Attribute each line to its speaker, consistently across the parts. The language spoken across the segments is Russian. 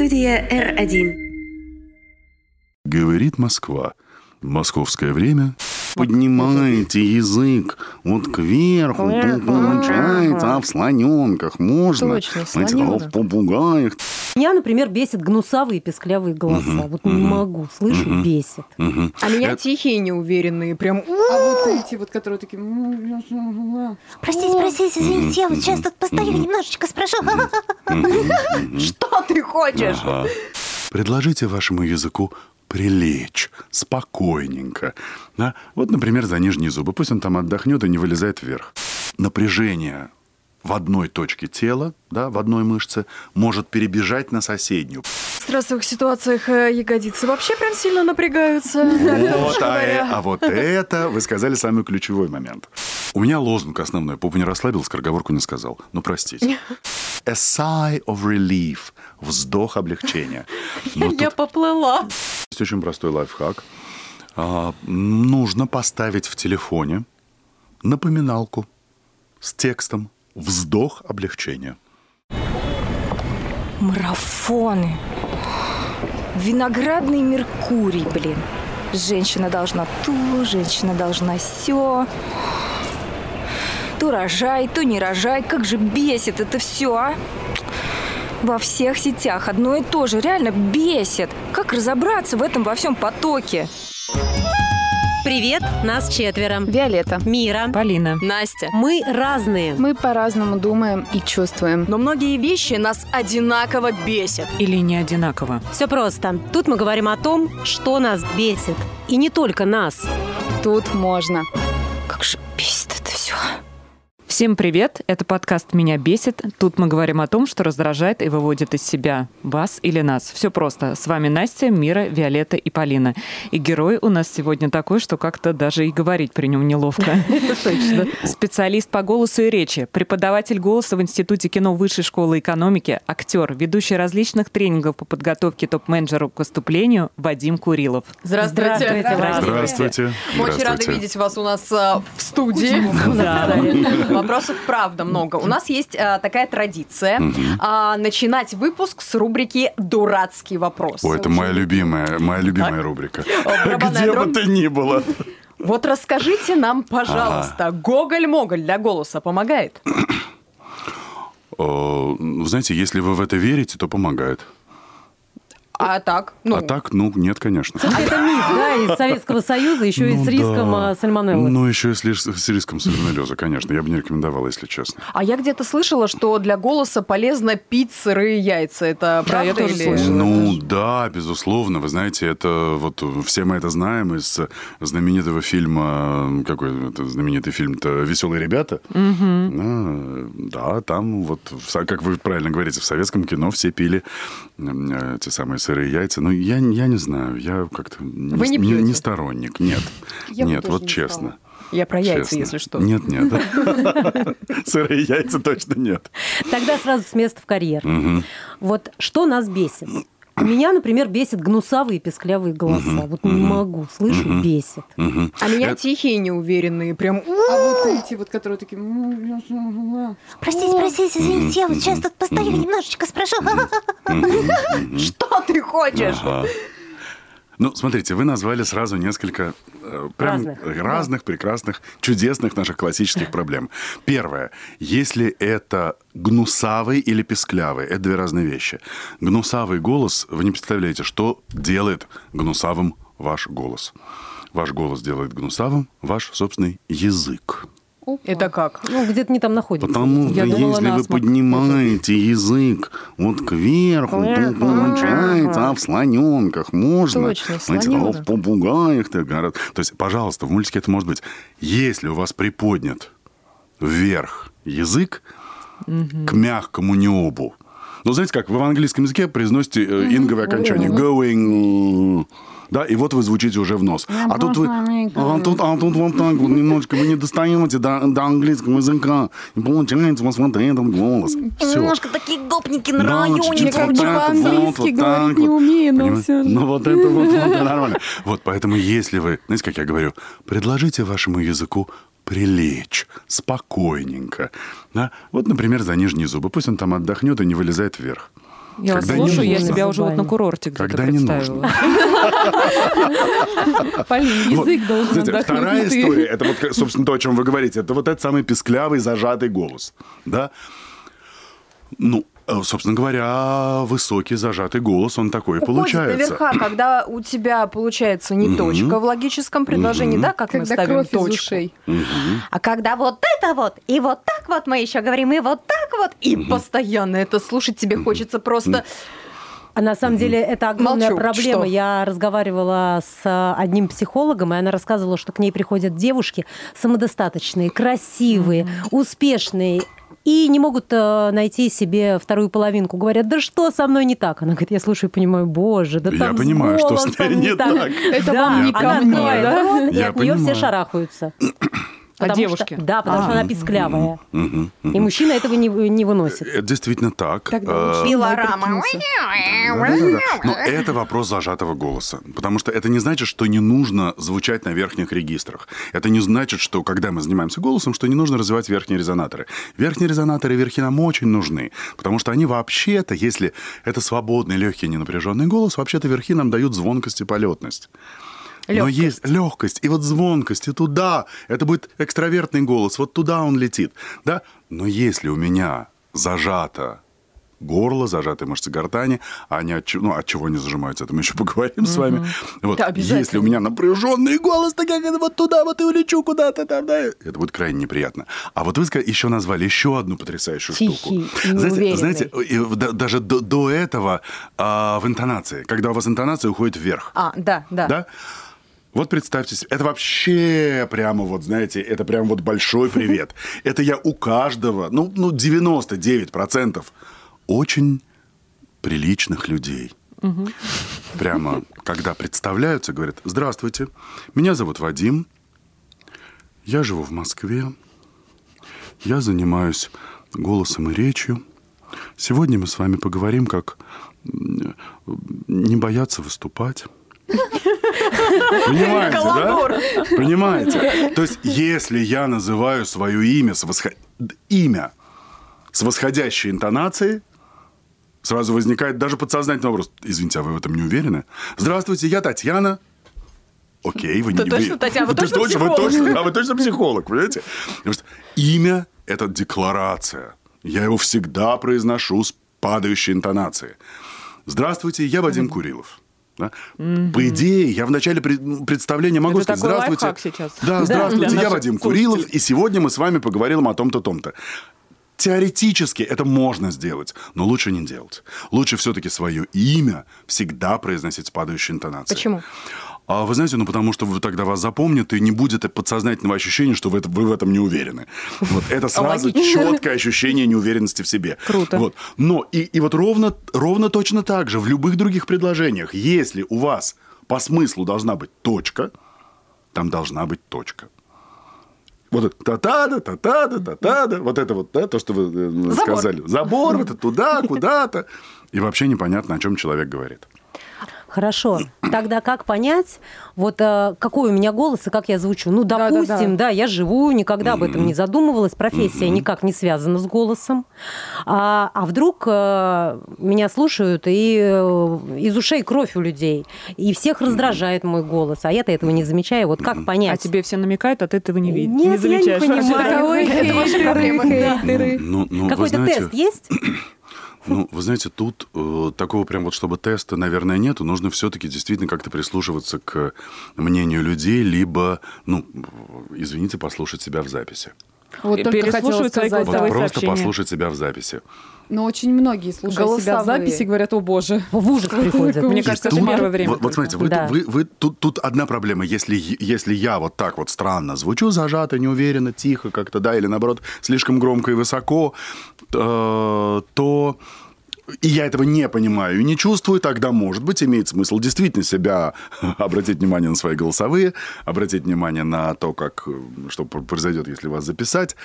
Speaker 1: Студия R1.
Speaker 2: Говорит Москва. Московское время. Поднимаете язык вот кверху,
Speaker 3: Кверху.
Speaker 2: получается, а в слоненках можно.
Speaker 3: Точно,
Speaker 2: а
Speaker 3: слоненок.
Speaker 2: в попугаях.
Speaker 4: Меня, например, бесит гнусавые песклявые голоса. Вот не могу, слышу, бесит.
Speaker 2: Мгм.
Speaker 3: А меня
Speaker 2: Это-
Speaker 3: тихие, неуверенные, прям...
Speaker 5: А вот эти вот, которые такие...
Speaker 6: Простите, простите, извините, я вот сейчас тут постою, немножечко спрошу.
Speaker 3: Что ты хочешь?
Speaker 2: Ага. Предложите вашему языку прилечь спокойненько. Да? Вот, например, за нижние зубы. Пусть он там отдохнет и не вылезает вверх. Напряжение в одной точке тела, да, в одной мышце, может перебежать на соседнюю.
Speaker 5: В стрессовых ситуациях э, ягодицы вообще прям сильно напрягаются.
Speaker 2: Вот, а, э- а вот это вы сказали самый ключевой момент. У меня лозунг основной. Попу не расслабил, скороговорку не сказал. Ну, простите. A sigh of relief. Вздох облегчения. Но
Speaker 3: Я
Speaker 2: тут
Speaker 3: поплыла.
Speaker 2: есть очень простой лайфхак. А, нужно поставить в телефоне напоминалку с текстом «Вздох облегчения».
Speaker 7: Марафоны. Виноградный Меркурий, блин. Женщина должна то, женщина должна все. То рожай, то не рожай. Как же бесит это все, а? Во всех сетях одно и то же. Реально бесит. Как разобраться в этом во всем потоке?
Speaker 4: Привет, нас четверо.
Speaker 5: Виолетта.
Speaker 4: Мира.
Speaker 5: Полина.
Speaker 3: Настя.
Speaker 4: Мы разные.
Speaker 5: Мы по-разному думаем и чувствуем.
Speaker 3: Но многие вещи нас одинаково бесят.
Speaker 8: Или не одинаково?
Speaker 4: Все просто. Тут мы говорим о том, что нас бесит. И не только нас.
Speaker 5: Тут можно.
Speaker 7: Как же бесит это все.
Speaker 8: Всем привет! Это подкаст «Меня бесит». Тут мы говорим о том, что раздражает и выводит из себя вас или нас. Все просто. С вами Настя, Мира, Виолетта и Полина. И герой у нас сегодня такой, что как-то даже и говорить при нем неловко.
Speaker 4: Это точно.
Speaker 8: Специалист по голосу и речи, преподаватель голоса в Институте кино Высшей школы экономики, актер, ведущий различных тренингов по подготовке топ-менеджеру к выступлению Вадим Курилов.
Speaker 3: Здравствуйте.
Speaker 4: Здравствуйте.
Speaker 2: Здравствуйте.
Speaker 3: Мы очень рады
Speaker 2: Здравствуйте.
Speaker 3: видеть вас у нас а, в студии.
Speaker 4: Да.
Speaker 3: Вопросов правда много. У нас есть а, такая традиция а, начинать выпуск с рубрики «Дурацкий вопрос».
Speaker 2: Ой, это моя любимая, моя любимая рубрика.
Speaker 3: барабанная
Speaker 2: Где бы ты ни было.
Speaker 3: Вот расскажите нам, пожалуйста, Гоголь-Моголь для голоса помогает?
Speaker 2: О, Вы знаете, если вы в это верите, то помогает.
Speaker 3: А так? Ну,
Speaker 2: А так, ну, нет, конечно.
Speaker 4: Это миф, да, из Советского Союза, еще и
Speaker 2: Ну
Speaker 4: с риском
Speaker 2: да.
Speaker 4: сальмонеллы.
Speaker 2: Ну, еще и с, с риском сальмонеллеза, конечно. Я бы не рекомендовал, если честно.
Speaker 3: А я где-то слышала, что для голоса полезно пить сырые яйца. Это
Speaker 8: Да,
Speaker 3: правда?
Speaker 8: я тоже
Speaker 3: или-
Speaker 8: слышала.
Speaker 2: Ну да, безусловно. Вы знаете, это вот все мы это знаем из знаменитого фильма, какой это знаменитый фильм-то «Веселые ребята». А, Да, там вот, как вы правильно говорите, в советском кино все пили э, те самые сырые яйца. Ну, я, я не знаю, я как-то
Speaker 3: Вы не
Speaker 2: не, не,
Speaker 3: пьете?
Speaker 2: сторонник. Нет,
Speaker 5: Я
Speaker 2: нет, вот
Speaker 5: не
Speaker 2: честно.
Speaker 3: Я про яйца,
Speaker 2: Честно.
Speaker 3: если что.
Speaker 2: Нет, нет. Сырые яйца точно нет.
Speaker 4: Тогда сразу с места в карьер. Вот что нас бесит? Меня, например, бесит гнусавые песклявые голоса. Вот не могу, слышу, бесит.
Speaker 3: А меня
Speaker 2: Это-
Speaker 3: тихие, неуверенные, прям...
Speaker 5: А вот эти вот, которые такие...
Speaker 6: Простите, простите, извините, я вот сейчас тут постою, немножечко спрошу.
Speaker 3: Что ты хочешь?
Speaker 2: Ну, смотрите, вы назвали сразу несколько э, прям
Speaker 4: Разных.
Speaker 2: разных, прекрасных, чудесных наших классических проблем. Первое. Если это гнусавый или песклявый, это две разные вещи. Гнусавый голос, вы не представляете, что делает гнусавым ваш голос. Ваш голос делает гнусавым ваш собственный язык.
Speaker 3: Это как?
Speaker 4: Ну, где-то не там находится.
Speaker 2: Потому что если вы поднимаете язык вот кверху, то получается, а в слоненках можно.
Speaker 5: Точно,
Speaker 2: Знаете, а в попугаях-то гораздо. То есть, пожалуйста, в мультике это может быть. Если у вас приподнят вверх язык к мягкому небу, ну, знаете как, вы в английском языке произносите э, инговое окончание. Going. Да, и вот вы звучите уже в нос. А тут вы... А тут, а тут вот так вот немножечко вы не достаете до, до английского языка. И получается у вас вот этот голос. Все.
Speaker 6: Немножко такие гопники на
Speaker 2: Да,
Speaker 6: районе.
Speaker 2: чуть-чуть
Speaker 5: как
Speaker 2: вот
Speaker 5: по-английски
Speaker 2: вот, вот
Speaker 5: говорить
Speaker 2: так
Speaker 5: не
Speaker 2: вот.
Speaker 5: умею, но всё же.
Speaker 2: Ну вот это вот, вот это нормально. Вот поэтому если вы, знаете, как я говорю, предложите вашему языку прилечь спокойненько. Да? Вот, например, за нижние зубы. Пусть он там отдохнет и не вылезает вверх.
Speaker 8: Я вас
Speaker 2: Когда не
Speaker 8: слушаю, я себя уже вот на курорте где-то
Speaker 2: Когда
Speaker 8: представила.
Speaker 5: Полин,
Speaker 2: Вот.
Speaker 5: язык должен отдохнуть,
Speaker 2: вторая история, это вот, собственно, то, о чем вы говорите, это вот этот самый писклявый, зажатый голос, да? Ну, собственно говоря, высокий зажатый голос, он такой
Speaker 3: Уходит
Speaker 2: получается.
Speaker 3: наверха, когда у тебя получается не точка в логическом предложении, да, как мы ставим
Speaker 5: кровь из
Speaker 3: точку.
Speaker 5: ушей.
Speaker 3: А когда вот это вот, и вот так вот мы еще говорим, и вот так вот, и постоянно это слушать тебе хочется просто...
Speaker 4: А на самом деле это огромная
Speaker 3: Молчу.
Speaker 4: проблема.
Speaker 3: Что?
Speaker 4: Я разговаривала с э, одним психологом, и она рассказывала, что к ней приходят девушки самодостаточные, красивые, успешные. И не могут э, найти себе вторую половинку. Говорят, да что со мной не так? Она говорит, я слушаю и понимаю, боже, да
Speaker 2: Я
Speaker 4: там
Speaker 2: понимаю,
Speaker 4: с
Speaker 2: что с ней не так.
Speaker 5: Это
Speaker 4: Да,
Speaker 5: вам не
Speaker 4: она
Speaker 5: ко мне,
Speaker 4: открывает
Speaker 5: да?
Speaker 2: Я
Speaker 4: от нее все
Speaker 2: понимаю.
Speaker 4: Шарахаются.
Speaker 8: А
Speaker 4: Потому
Speaker 8: девушки?
Speaker 4: что- да, потому что
Speaker 8: А.
Speaker 4: она писклявая. И мужчина этого не, не выносит.
Speaker 2: Это действительно так.
Speaker 5: Тогда
Speaker 2: Э,
Speaker 3: Пилорама.
Speaker 2: Но это вопрос зажатого голоса. Потому что это не значит, что не нужно звучать на верхних регистрах. Это не значит, что когда мы занимаемся голосом, что не нужно развивать верхние резонаторы. Верхние резонаторы и верхи нам очень нужны. Потому что они вообще-то, если это свободный, легкий, ненапряженный голос, вообще-то верхи нам дают звонкость и полетность. Но есть легкость и вот звонкость, и туда. Это будет экстравертный голос, вот туда он летит. Да? Но если у меня зажато горло, зажатые мышцы гортани, а они от, чего- ну, от чего они зажимаются, это мы еще поговорим с вами. Вот,
Speaker 3: Да,
Speaker 2: если у меня напряженный голос, так как это вот туда вот и улечу куда-то там, да, это будет крайне неприятно. А вот вы еще назвали еще одну потрясающую
Speaker 4: Тихий
Speaker 2: штуку. Знаете, знаете, даже до, до этого а, в интонации, когда у вас интонация уходит вверх.
Speaker 3: А, да, да.
Speaker 2: Да? Вот представьте себе, это вообще прямо вот, знаете, это прям вот большой привет. Это я у каждого, ну, ну 99% очень приличных людей. Прямо, когда представляются, говорят, здравствуйте, меня зовут Вадим, я живу в Москве, я занимаюсь голосом и речью. Сегодня мы с вами поговорим, как не бояться выступать. Понимаете, да? Понимаете? То есть, если я называю свое имя с, восхо- д- имя с восходящей интонацией, сразу возникает даже подсознательный вопрос. Извините, а вы в этом не уверены? Здравствуйте, я Татьяна. Окей, вы не...
Speaker 3: точно, Татьяна, вы
Speaker 2: то-
Speaker 3: точно
Speaker 2: вы
Speaker 3: психолог?
Speaker 2: вы точно психолог, понимаете? Имя – это декларация. Я его всегда произношу с падающей интонацией. Здравствуйте, я Вадим Курилов. Да? По идее, я в начале пред- представления могу
Speaker 8: Это
Speaker 2: сказать
Speaker 8: такой
Speaker 2: «Здравствуйте».
Speaker 8: лайфхак сейчас.
Speaker 2: Да,
Speaker 8: Да,
Speaker 2: здравствуйте,
Speaker 8: для
Speaker 2: я
Speaker 8: наших
Speaker 2: Вадим. Курилов, и сегодня мы с вами поговорим о том-то, том-то. Теоретически это можно сделать, но лучше не делать. Лучше все-таки свое имя всегда произносить с падающей интонацией.
Speaker 3: Почему?
Speaker 2: А вы знаете, ну потому что вы тогда вас запомнят, и не будет подсознательного ощущения, что вы, это- вы в этом не уверены. Вот это сразу четкое ощущение неуверенности в себе.
Speaker 8: Круто.
Speaker 2: Вот. Но и, и вот ровно, ровно точно так же в любых других предложениях, если у вас по смыслу должна быть точка, там должна быть точка. Вот это та-та-да, та-та-да, та-та-да, вот это вот, да, то, что вы э,
Speaker 3: Забор.
Speaker 2: сказали. Забор, вот это туда, куда-то. И вообще непонятно, о чем человек говорит.
Speaker 4: Хорошо. Тогда как понять, вот э, какой у меня голос и как я звучу? Ну, допустим, да, я живу, никогда об этом не задумывалась, профессия никак не связана с голосом. А, а вдруг э, меня слушают, и э, из ушей кровь у людей, и всех раздражает мой голос, а я-то этого не замечаю. Вот как понять?
Speaker 8: А тебе все намекают, а ты этого не видишь.
Speaker 4: Нет,
Speaker 8: не
Speaker 4: я не
Speaker 8: замечаешь.
Speaker 4: понимаю.
Speaker 3: Это ваша проблема.
Speaker 2: Ну, ну,
Speaker 4: Какой-то тест есть?
Speaker 2: Ну, вы знаете, тут э, такого прям вот, чтобы теста, наверное, нету. Нужно все-таки действительно как-то прислушиваться к мнению людей, либо, ну, извините, послушать себя в записи.
Speaker 5: Вот
Speaker 8: И
Speaker 5: только
Speaker 8: переслушивать свои
Speaker 5: сказать,
Speaker 2: Вот просто
Speaker 8: сообщения.
Speaker 2: послушать себя в записи.
Speaker 5: Но очень многие, слушая себя в записи, говорят, о боже.
Speaker 4: В ужас приходит.
Speaker 8: Мне
Speaker 2: И
Speaker 8: кажется,
Speaker 2: тут-
Speaker 8: это первое время.
Speaker 2: Вот, вот смотрите, вы,
Speaker 4: Да.
Speaker 2: вы- вы- тут, тут одна проблема. Если, если я вот так вот странно звучу, зажато, неуверенно, тихо как-то, да, или наоборот, слишком громко и высоко, э, то и я этого не понимаю и не чувствую, тогда, может быть, имеет смысл действительно себя обратить внимание на свои голосовые, обратить внимание на то, как, э, что произойдет, если вас записать.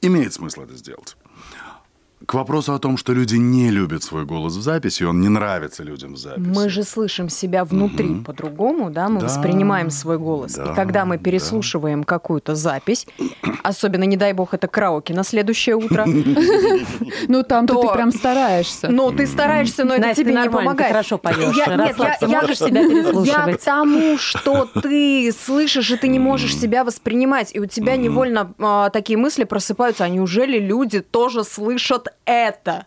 Speaker 2: Имеет смысл это сделать. К вопросу о том, что люди не любят свой голос в записи, он не нравится людям в записи.
Speaker 3: Мы же слышим себя внутри
Speaker 2: Мгм.
Speaker 3: по-другому, да, мы
Speaker 2: Да,
Speaker 3: воспринимаем свой голос.
Speaker 2: да,
Speaker 3: и когда мы
Speaker 2: да.
Speaker 3: переслушиваем какую-то запись, особенно, не дай бог, это караоке на следующее утро,
Speaker 1: Ну, там-то
Speaker 3: То-
Speaker 1: ты прям стараешься.
Speaker 3: ну, ты стараешься, но это тебе не помогает.
Speaker 4: хорошо поешь.
Speaker 3: Я- к тому, что ты слышишь, и ты не можешь себя воспринимать, и у тебя невольно а, такие мысли просыпаются, а неужели люди тоже слышат это?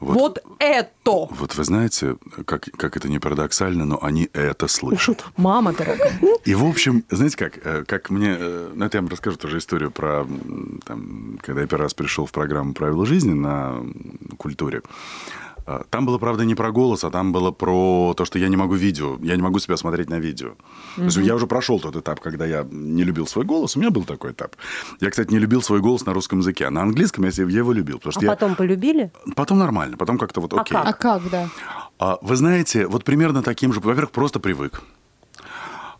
Speaker 3: Вот, это!
Speaker 2: Вот вы знаете, как, как это не парадоксально, но они это слышат.
Speaker 3: Мама дорогая.
Speaker 2: И, в общем, знаете как, э, как мне... э, Ну, это я вам расскажу тоже историю про... Там, когда я первый раз пришел в программу «Правила жизни» на культуре. А, Там было, правда, не про голос, а там было про то, что я не могу видео, я не могу себя смотреть на видео. То есть я уже прошел тот этап, когда я не любил свой голос. У меня был такой этап. Я, кстати, не любил свой голос на русском языке, а на английском я, его любил. Потому
Speaker 4: А
Speaker 2: что я...
Speaker 4: потом полюбили?
Speaker 2: Потом нормально, потом как-то вот
Speaker 4: А
Speaker 2: окей.
Speaker 4: как?
Speaker 1: А как, да?
Speaker 2: А, Вы знаете, вот примерно таким же, во-первых, просто привык.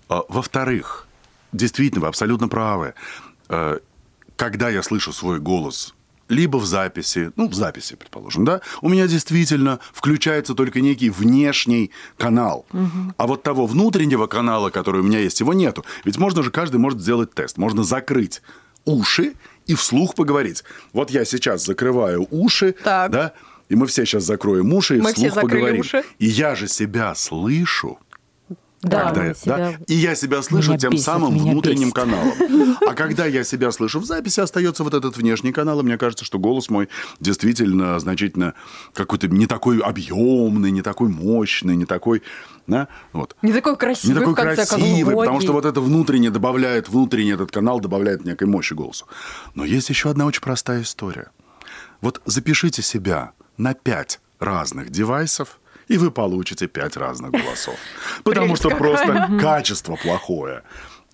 Speaker 2: А, Во-вторых, действительно, вы абсолютно правы. Э, Когда я слышу свой голос либо в записи, ну, в записи, предположим, да, у меня действительно включается только некий внешний канал. А вот того внутреннего канала, который у меня есть, его нету. Ведь можно же, каждый может сделать тест. Можно закрыть уши и вслух поговорить. Вот я сейчас закрываю уши,
Speaker 3: Так.
Speaker 2: да, и мы все сейчас закроем уши и
Speaker 3: Мы
Speaker 2: вслух поговорим.
Speaker 3: уши.
Speaker 2: И я же себя слышу.
Speaker 4: Да,
Speaker 2: когда я-
Speaker 4: себя-
Speaker 2: да? И я себя слышу
Speaker 8: Меня
Speaker 2: тем
Speaker 8: бесит,
Speaker 2: самым внутренним
Speaker 8: бесит.
Speaker 2: каналом. А когда я себя слышу в записи, остается вот этот внешний канал, и мне кажется, что голос мой действительно значительно какой-то не такой объемный, не такой мощный, не такой... Да? Вот.
Speaker 3: Не такой
Speaker 2: Не
Speaker 3: красивый,
Speaker 2: такой
Speaker 3: в конце
Speaker 2: красивый, потому что вот это внутренне добавляет, внутренний этот канал добавляет некой мощи голосу. Но есть еще одна очень простая история. Вот запишите себя на пять разных девайсов, и вы получите пять разных голосов. Потому что просто качество плохое.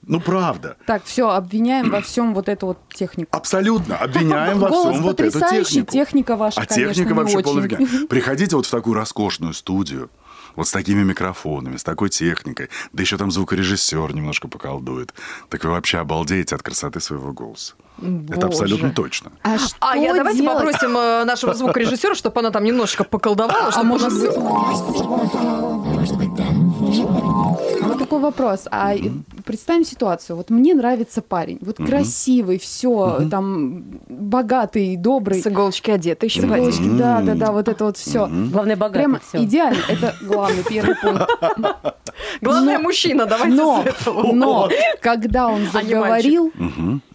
Speaker 2: Ну, правда.
Speaker 1: Так, все, обвиняем во всем вот эту вот технику.
Speaker 2: Абсолютно. Обвиняем во всем вот эту технику.
Speaker 1: техника ваша,
Speaker 2: А
Speaker 1: конечно,
Speaker 2: техника вообще полная. Приходите вот в такую роскошную студию, вот с такими микрофонами, с такой техникой, да еще там звукорежиссер немножко поколдует. Так вы вообще обалдеете от красоты своего голоса. Это абсолютно точно.
Speaker 1: А, что
Speaker 3: А я давайте
Speaker 1: делать?
Speaker 3: попросим э, нашего звукорежиссера, чтобы она там немножечко поколдовала,
Speaker 1: А
Speaker 3: чтобы у
Speaker 1: может
Speaker 3: нас...
Speaker 1: быть... Вот такой вопрос. А представим ситуацию. Вот мне нравится парень. Вот красивый, все, там, богатый, добрый.
Speaker 3: С иголочки одеты еще.
Speaker 1: С иголочки, да, да, да, вот это вот все.
Speaker 4: Главное, богатый
Speaker 1: Прямо
Speaker 4: всё.
Speaker 1: идеально. Это главный первый пункт.
Speaker 3: Главное,
Speaker 1: Но-
Speaker 3: мужчина, давайте
Speaker 1: Но, но, когда он
Speaker 3: А
Speaker 1: заговорил,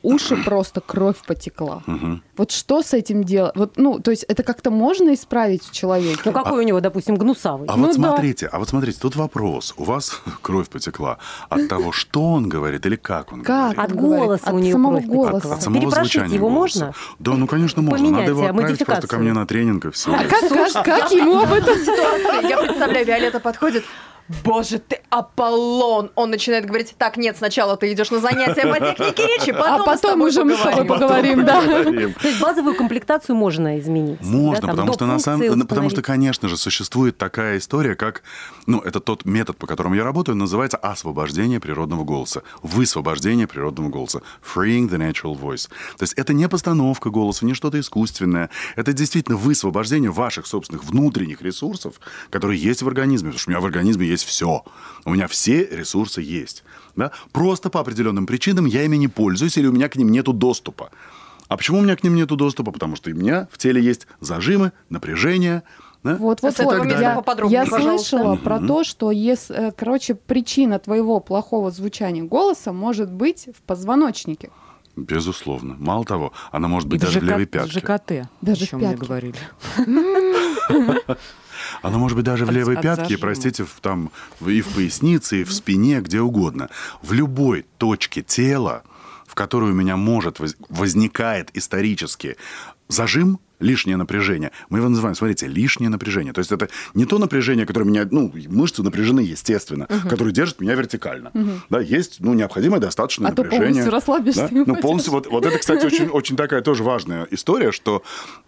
Speaker 1: уши просто кровь потекла.
Speaker 2: Мгм.
Speaker 1: Вот что с этим делать? Вот, ну, то есть это как-то можно исправить в человеке?
Speaker 4: Ну, какой у него, допустим, гнусавый?
Speaker 2: А
Speaker 1: Ну
Speaker 2: вот
Speaker 1: да.
Speaker 2: смотрите, а вот смотрите, тут вопрос. У вас кровь потекла от того, что он говорит или как он
Speaker 1: Как?
Speaker 2: говорит?
Speaker 4: От голоса
Speaker 1: От
Speaker 4: у нее
Speaker 1: самого
Speaker 4: кровь
Speaker 1: голоса.
Speaker 4: потекла.
Speaker 2: От самого звучания
Speaker 4: его
Speaker 2: голоса.
Speaker 4: можно?
Speaker 2: Да, ну, конечно, можно.
Speaker 4: Поменять,
Speaker 2: Надо его
Speaker 4: а,
Speaker 2: отправить просто ко мне на тренинг и все.
Speaker 1: А как, как, как ему об этом
Speaker 3: ситуации. Я представляю, Виолетта подходит. Боже, ты Аполлон! Он начинает говорить, так, нет, сначала ты идешь на занятия по технике речи, потом,
Speaker 1: А
Speaker 3: мы
Speaker 1: потом
Speaker 3: тобой
Speaker 1: уже мы с тобой
Speaker 3: поговорим».
Speaker 1: да.
Speaker 4: То есть базовую комплектацию можно изменить.
Speaker 2: Можно,
Speaker 4: там,
Speaker 2: потому что на самом ну, потому что, конечно же, существует такая история, как, ну, это тот метод, по которому я работаю, называется освобождение природного голоса, высвобождение природного голоса, freeing the natural voice. То есть это не постановка голоса, не что-то искусственное, это действительно высвобождение ваших собственных внутренних ресурсов, которые есть в организме, потому что у меня в организме есть все, у меня все ресурсы есть, да? Просто по определенным причинам я ими не пользуюсь или у меня к ним нету доступа. А почему у меня к ним нету доступа? Потому что у меня в теле есть зажимы, напряжение. Да?
Speaker 1: Вот, вот, вот.
Speaker 3: места
Speaker 1: Я,
Speaker 3: поподробнее,
Speaker 1: я
Speaker 3: пожалуйста.
Speaker 1: слышала про то, что если, э, короче, причина твоего плохого звучания голоса может быть в позвоночнике.
Speaker 2: Безусловно. Мало того, она может быть
Speaker 8: И
Speaker 2: даже в левой пятке.
Speaker 8: ЖКТ,
Speaker 1: Даже
Speaker 8: о чем мне говорили.
Speaker 2: Она может быть даже в
Speaker 8: От-
Speaker 2: левой
Speaker 8: от
Speaker 2: пятке,
Speaker 8: зажима.
Speaker 2: простите, в, там, и в пояснице, и в спине, где угодно. В любой точке тела, в которой у меня может воз- возникает исторически зажим, лишнее напряжение. Мы его называем, смотрите, лишнее напряжение. То есть это не то напряжение, которое меня, ну, мышцы напряжены, естественно, которые держат меня вертикально. Да, есть, ну, необходимое достаточное
Speaker 1: А то
Speaker 2: напряжение.
Speaker 1: полностью расслабишься
Speaker 2: Да? Ну, полностью, вот, вот это, кстати, очень, очень такая тоже важная история, что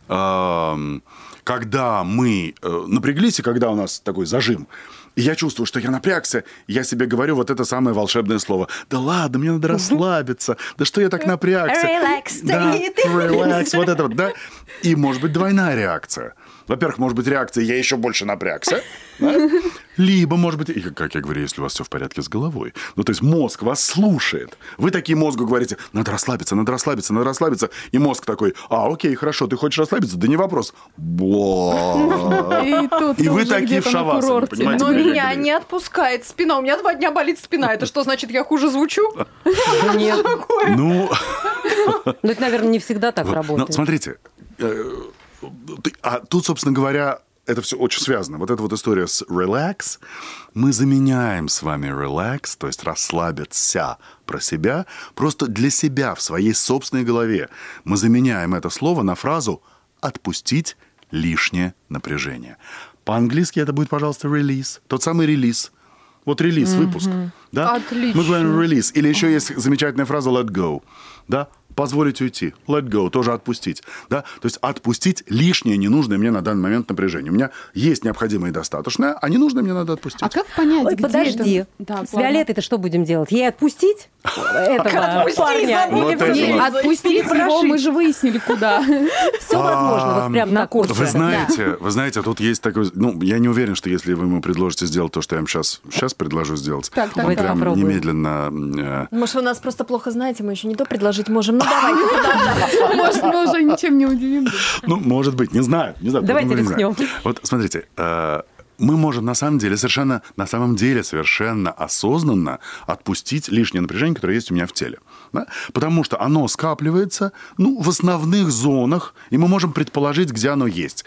Speaker 2: эм, когда мы э, напряглись, и когда у нас такой зажим, и я чувствую, что я напрягся, я себе говорю вот это самое волшебное слово. Да ладно, мне надо расслабиться. Да что я так напрягся?
Speaker 6: Relax,
Speaker 2: Да, relax, вот это вот, да. И может быть двойная реакция. Во-первых, может быть реакция «я еще больше напрягся», да? либо, может быть, и, как я говорю, если у вас все в порядке с головой. Ну, то есть мозг вас слушает. Вы такие мозгу говорите «надо расслабиться, надо расслабиться, надо расслабиться». И мозг такой «а, окей, хорошо, ты хочешь расслабиться? Да не вопрос». Бла.
Speaker 1: И,
Speaker 2: вы такие в понимаете?
Speaker 3: Но меня не отпускает спина. У меня два дня болит спина. Это что, значит, я хуже звучу?
Speaker 4: Нет.
Speaker 2: Ну,
Speaker 4: Ну, это, наверное, не всегда так
Speaker 2: Вот,
Speaker 4: работает.
Speaker 2: Смотрите, э, а тут, собственно говоря, это все очень связано. Вот эта вот история с relax, мы заменяем с вами relax, то есть расслабиться про себя, просто для себя, в своей собственной голове. Мы заменяем это слово на фразу «отпустить лишнее напряжение». По-английски это будет, пожалуйста, release, тот самый релиз. Вот релиз, выпуск. Да?
Speaker 1: Отлично.
Speaker 2: Мы говорим релиз. Или еще есть замечательная фраза let go. Да? Позволить уйти. Let go. Тоже отпустить. Да? То есть отпустить лишнее, ненужное мне на данный момент напряжение. У меня есть необходимое и достаточное, а ненужное мне надо отпустить.
Speaker 1: А как понять,
Speaker 4: Ой,
Speaker 1: где
Speaker 4: подожди.
Speaker 1: это? Да,
Speaker 4: С. Виолеттой-то что будем делать? Ей отпустить этого парня?
Speaker 2: вот.
Speaker 1: отпустить его, мы же выяснили, куда.
Speaker 4: Все возможно, вот прям
Speaker 8: на курсе.
Speaker 2: Вы знаете, вы знаете, тут есть такой... Ну, я не уверен, что если вы ему предложите сделать то, что я вам сейчас, сейчас предложу сделать,
Speaker 1: так.
Speaker 2: прям немедленно... э,
Speaker 3: Может, вы нас просто плохо знаете, мы еще не то предложить можем. Давайте.
Speaker 1: Может, мы уже ничем не удивим.
Speaker 2: Ну, может быть, не знаю. Не знаю
Speaker 4: Давайте
Speaker 2: поэтому не знаю.
Speaker 4: рискнем.
Speaker 2: Вот смотрите, э, мы можем на самом деле совершенно, на самом деле совершенно осознанно отпустить лишнее напряжение, которое есть у меня в теле. да? Потому что оно скапливается ну, в основных зонах, и мы можем предположить, где оно есть.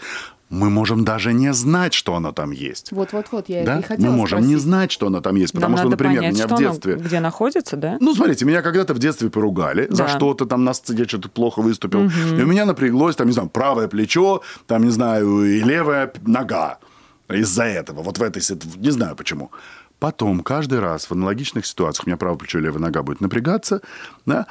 Speaker 2: Мы можем даже не знать, что оно там есть.
Speaker 1: Вот-вот-вот, я
Speaker 2: Да?
Speaker 1: и хотела
Speaker 2: Мы можем не
Speaker 1: спросить.
Speaker 2: знать, что оно там есть, потому
Speaker 8: Нам
Speaker 2: что,
Speaker 8: надо
Speaker 2: например,
Speaker 8: понять,
Speaker 2: меня
Speaker 8: что
Speaker 2: в
Speaker 8: оно
Speaker 2: детстве...
Speaker 8: где находится, да?
Speaker 2: Ну, смотрите, меня когда-то в детстве поругали за
Speaker 8: Да.
Speaker 2: что-то там на сцене, что-то плохо выступил. И у меня напряглось, там, не знаю, правое плечо, там, не знаю, и левая нога из-за этого. Вот в этой ситуации, не знаю почему. Потом, каждый раз в аналогичных ситуациях у меня правое плечо и левая нога будет напрягаться, да,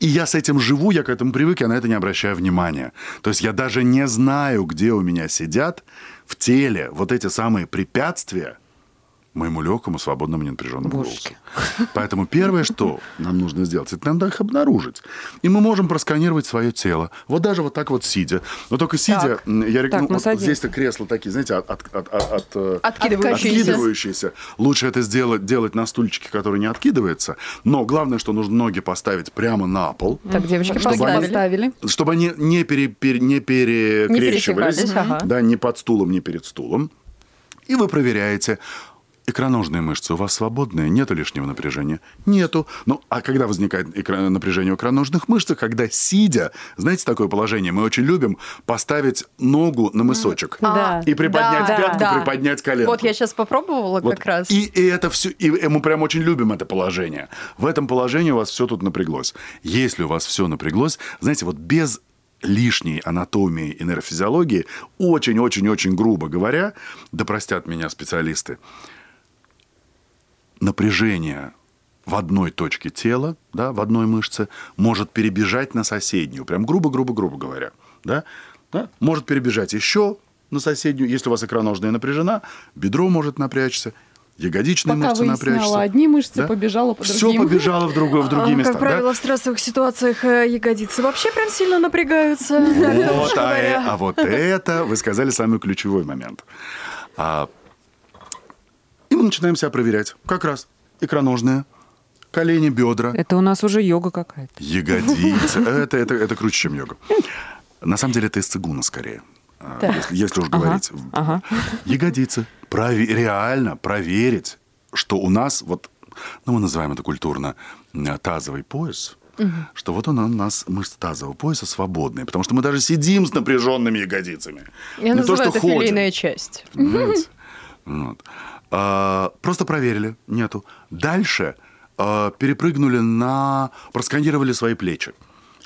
Speaker 2: и я с этим живу, я к этому привык, я на это не обращаю внимания. То есть я даже не знаю, где у меня сидят в теле вот эти самые препятствия, моему легкому, свободному, ненапряженному
Speaker 8: Божечки.
Speaker 2: голосу. Поэтому первое, что нам нужно сделать, это надо их обнаружить. И мы можем просканировать свое тело. Вот даже вот так вот сидя. Но только сидя,
Speaker 8: Так.
Speaker 2: я рек-
Speaker 8: Так,
Speaker 2: ну, вот
Speaker 8: садимся.
Speaker 2: здесь-то кресла такие, знаете, от, от- от- от- э,
Speaker 3: Откидывающиеся.
Speaker 2: откидывающиеся. Лучше это сделать, делать на стульчике, который не откидывается. Но главное, что нужно ноги поставить прямо на пол,
Speaker 3: Так, девочки,
Speaker 1: Чтобы
Speaker 3: поставили.
Speaker 1: поставили.
Speaker 2: чтобы они не, пере- пере- не перекрещивались,
Speaker 3: пересекались, ага.
Speaker 2: да, ни под стулом, ни перед стулом. И вы проверяете, икроножные мышцы у вас свободные, нету лишнего напряжения? Нету. Ну, а когда возникает икро- напряжение у икроножных мышц, когда сидя, знаете такое положение, мы очень любим поставить ногу на мысочек.
Speaker 4: Да.
Speaker 2: И приподнять
Speaker 3: Да,
Speaker 2: пятку,
Speaker 3: да.
Speaker 2: приподнять коленку.
Speaker 3: Вот я сейчас попробовала
Speaker 2: Вот.
Speaker 3: как раз.
Speaker 2: И, и это все, и мы прям очень любим это положение. В этом положении у вас все тут напряглось. Если у вас все напряглось, знаете, вот без лишней анатомии и нейрофизиологии, очень-очень-очень грубо говоря, да простят меня специалисты, напряжение в одной точке тела, да, в одной мышце, может перебежать на соседнюю, прям грубо-грубо-грубо говоря, да, да, может перебежать еще на соседнюю, если у вас икроножная напряжена, бедро может напрячься, ягодичные
Speaker 1: Пока
Speaker 2: мышцы напрячься.
Speaker 1: одни мышцы, побежала по
Speaker 2: Все
Speaker 1: другим.
Speaker 2: побежало в, другое, в другие
Speaker 3: А,
Speaker 2: места.
Speaker 3: Как
Speaker 2: да?
Speaker 3: правило, в стрессовых ситуациях э, ягодицы вообще прям сильно напрягаются.
Speaker 2: Вот, а, э- а вот это вы сказали самый ключевой момент. А, мы начинаем себя проверять. Как раз икроножные, колени, бедра,
Speaker 8: Это у нас уже йога какая-то.
Speaker 2: ягодицы. Это, это, это круче, чем йога. На самом деле это из цигуна скорее. а,
Speaker 1: Так.
Speaker 2: Если, если уж говорить.
Speaker 8: ага.
Speaker 2: Ягодицы. Прове- реально проверить, что у нас, вот, ну, мы называем это культурно э, тазовый пояс, что вот он у нас, мышцы тазового пояса свободные, потому что мы даже сидим с напряженными ягодицами.
Speaker 3: Я
Speaker 2: Не то,
Speaker 3: называю
Speaker 2: что
Speaker 3: это
Speaker 2: ходим.
Speaker 3: филейная часть.
Speaker 2: Понимаете? Вот. А, Просто проверили, нету. Дальше а, перепрыгнули на... просканировали свои плечи.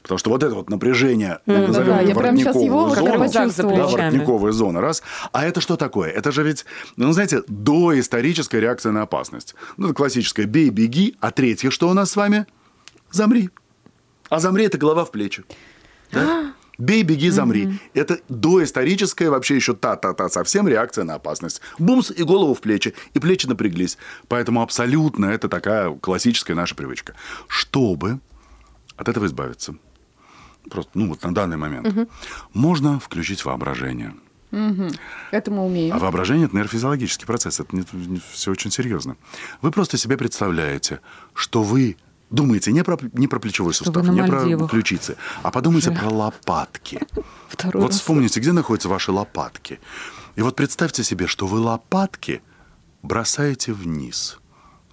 Speaker 2: Потому что вот это вот напряжение, назовем
Speaker 1: Да,
Speaker 2: это
Speaker 1: я прям сейчас его
Speaker 2: зону, да, воротниковая зона, раз. А это что такое? Это же ведь, ну, знаете, доисторическая реакция на опасность. Ну, это классическая «бей, беги», а третье, что у нас с вами? Замри. А замри – это голова в плечи. Да? Бей, беги, замри. Это доисторическая вообще еще та-та-та совсем реакция на опасность. Бумс и голову в плечи, и плечи напряглись. Поэтому абсолютно это такая классическая наша привычка. Чтобы от этого избавиться, просто, ну вот на данный момент, можно включить воображение.
Speaker 1: Это мы умеем.
Speaker 2: А воображение – это нейрофизиологический процесс. Это все очень серьезно. Вы просто себе представляете, что вы думаете не про, не про плечевой
Speaker 8: Что
Speaker 2: сустав, не про
Speaker 8: Мальдивах.
Speaker 2: ключицы, а подумайте про лопатки.
Speaker 8: Второй
Speaker 2: вот
Speaker 8: раз.
Speaker 2: вспомните, где находятся ваши лопатки. И вот представьте себе, что вы лопатки бросаете вниз.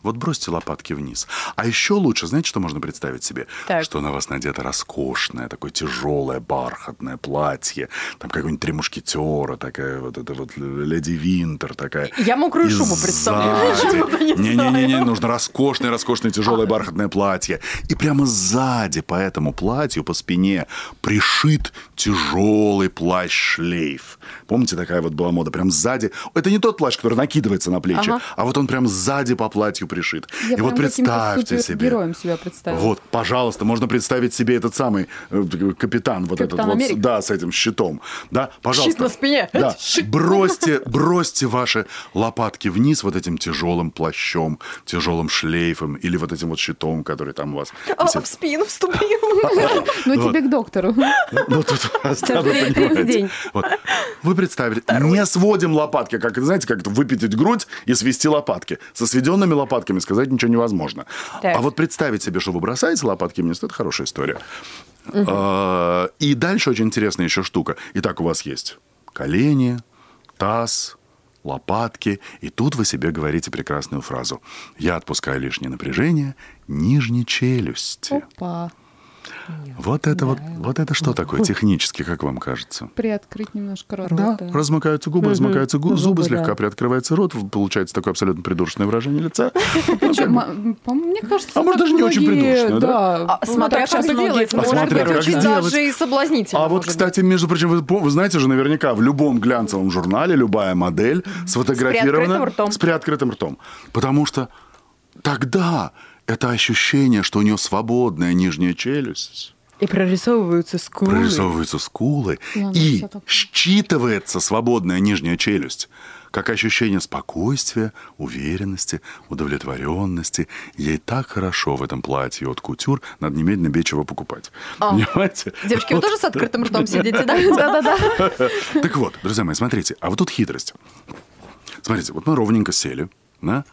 Speaker 2: Вот бросьте лопатки вниз. А еще лучше, знаете, что можно представить себе?
Speaker 3: Так.
Speaker 2: Что на вас надето роскошное, такое тяжелое, бархатное платье. Там какой-нибудь три мушкетера, такая вот эта вот леди Винтер такая.
Speaker 3: Я мокрую
Speaker 2: И
Speaker 3: шубу представляю. не
Speaker 2: Не-не-не, нужно роскошное, роскошное, тяжелое бархатное платье. И прямо сзади по этому платью, по спине, пришит тяжелый плащ-шлейф. Помните, такая вот была мода? Прям сзади. Это не тот плащ, который накидывается на плечи,
Speaker 3: Ага.
Speaker 2: а вот он прям сзади по платью пришит.
Speaker 1: Я
Speaker 2: и вот представьте себе.
Speaker 1: супергероем себя представила.
Speaker 2: Вот, пожалуйста, можно представить себе этот самый э, капитан, вот
Speaker 1: Капитан
Speaker 2: этот вот,
Speaker 1: Америка.
Speaker 2: да, с этим щитом, да, пожалуйста.
Speaker 3: на спине.
Speaker 2: Да,
Speaker 3: Щит.
Speaker 2: бросьте, бросьте ваши лопатки вниз вот этим тяжелым плащом, тяжелым шлейфом или вот этим вот щитом, который там у вас
Speaker 3: А, в спину вступил.
Speaker 1: Ну,
Speaker 2: Вот.
Speaker 1: тебе к доктору.
Speaker 2: Ну, тут, понимаете. Вот. Вы представили, не сводим лопатки, как, знаете, как выпятить грудь и свести лопатки. Со сведенными лопатками сказать ничего невозможно.
Speaker 3: Так.
Speaker 2: А вот представить себе, что вы бросаете лопатки вниз, это хорошая история. А, И дальше очень интересная еще штука. Итак, у вас есть колени, таз, лопатки. И тут вы себе говорите прекрасную фразу. Я отпускаю лишнее напряжение нижней челюсти.
Speaker 1: Опа.
Speaker 2: Вот это вот, вот это что такое технически, как вам кажется?
Speaker 1: Приоткрыть немножко рот.
Speaker 2: Да, размыкаются губы, размыкаются губы, зубы
Speaker 4: Зубы,
Speaker 2: слегка
Speaker 4: да.
Speaker 2: приоткрывается рот, получается такое абсолютно придурочное выражение лица.
Speaker 1: Мне кажется,
Speaker 2: А может, даже не очень придушно, да?
Speaker 1: да?
Speaker 3: А, смотря
Speaker 1: так
Speaker 3: как сделать. Может
Speaker 2: смотря
Speaker 3: быть, очень даже и соблазнительно.
Speaker 2: А вот, кстати, между прочим, вы, знаете же наверняка, в любом глянцевом журнале любая модель сфотографирована с приоткрытым ртом. Потому что тогда это ощущение, что у нее свободная нижняя челюсть,
Speaker 3: И прорисовываются скулы.
Speaker 2: прорисовываются скулы, и считывается свободная нижняя челюсть как ощущение спокойствия, уверенности, удовлетворенности. Ей так хорошо в этом платье от кутюр, надо немедленно бечево покупать. Понимаете?
Speaker 3: Девочки, вы
Speaker 2: Вот.
Speaker 3: тоже с открытым ртом сидите, да?
Speaker 1: Да-да-да.
Speaker 2: Так вот, друзья мои, смотрите, а вот тут хитрость. Смотрите, вот мы ровненько сели, да?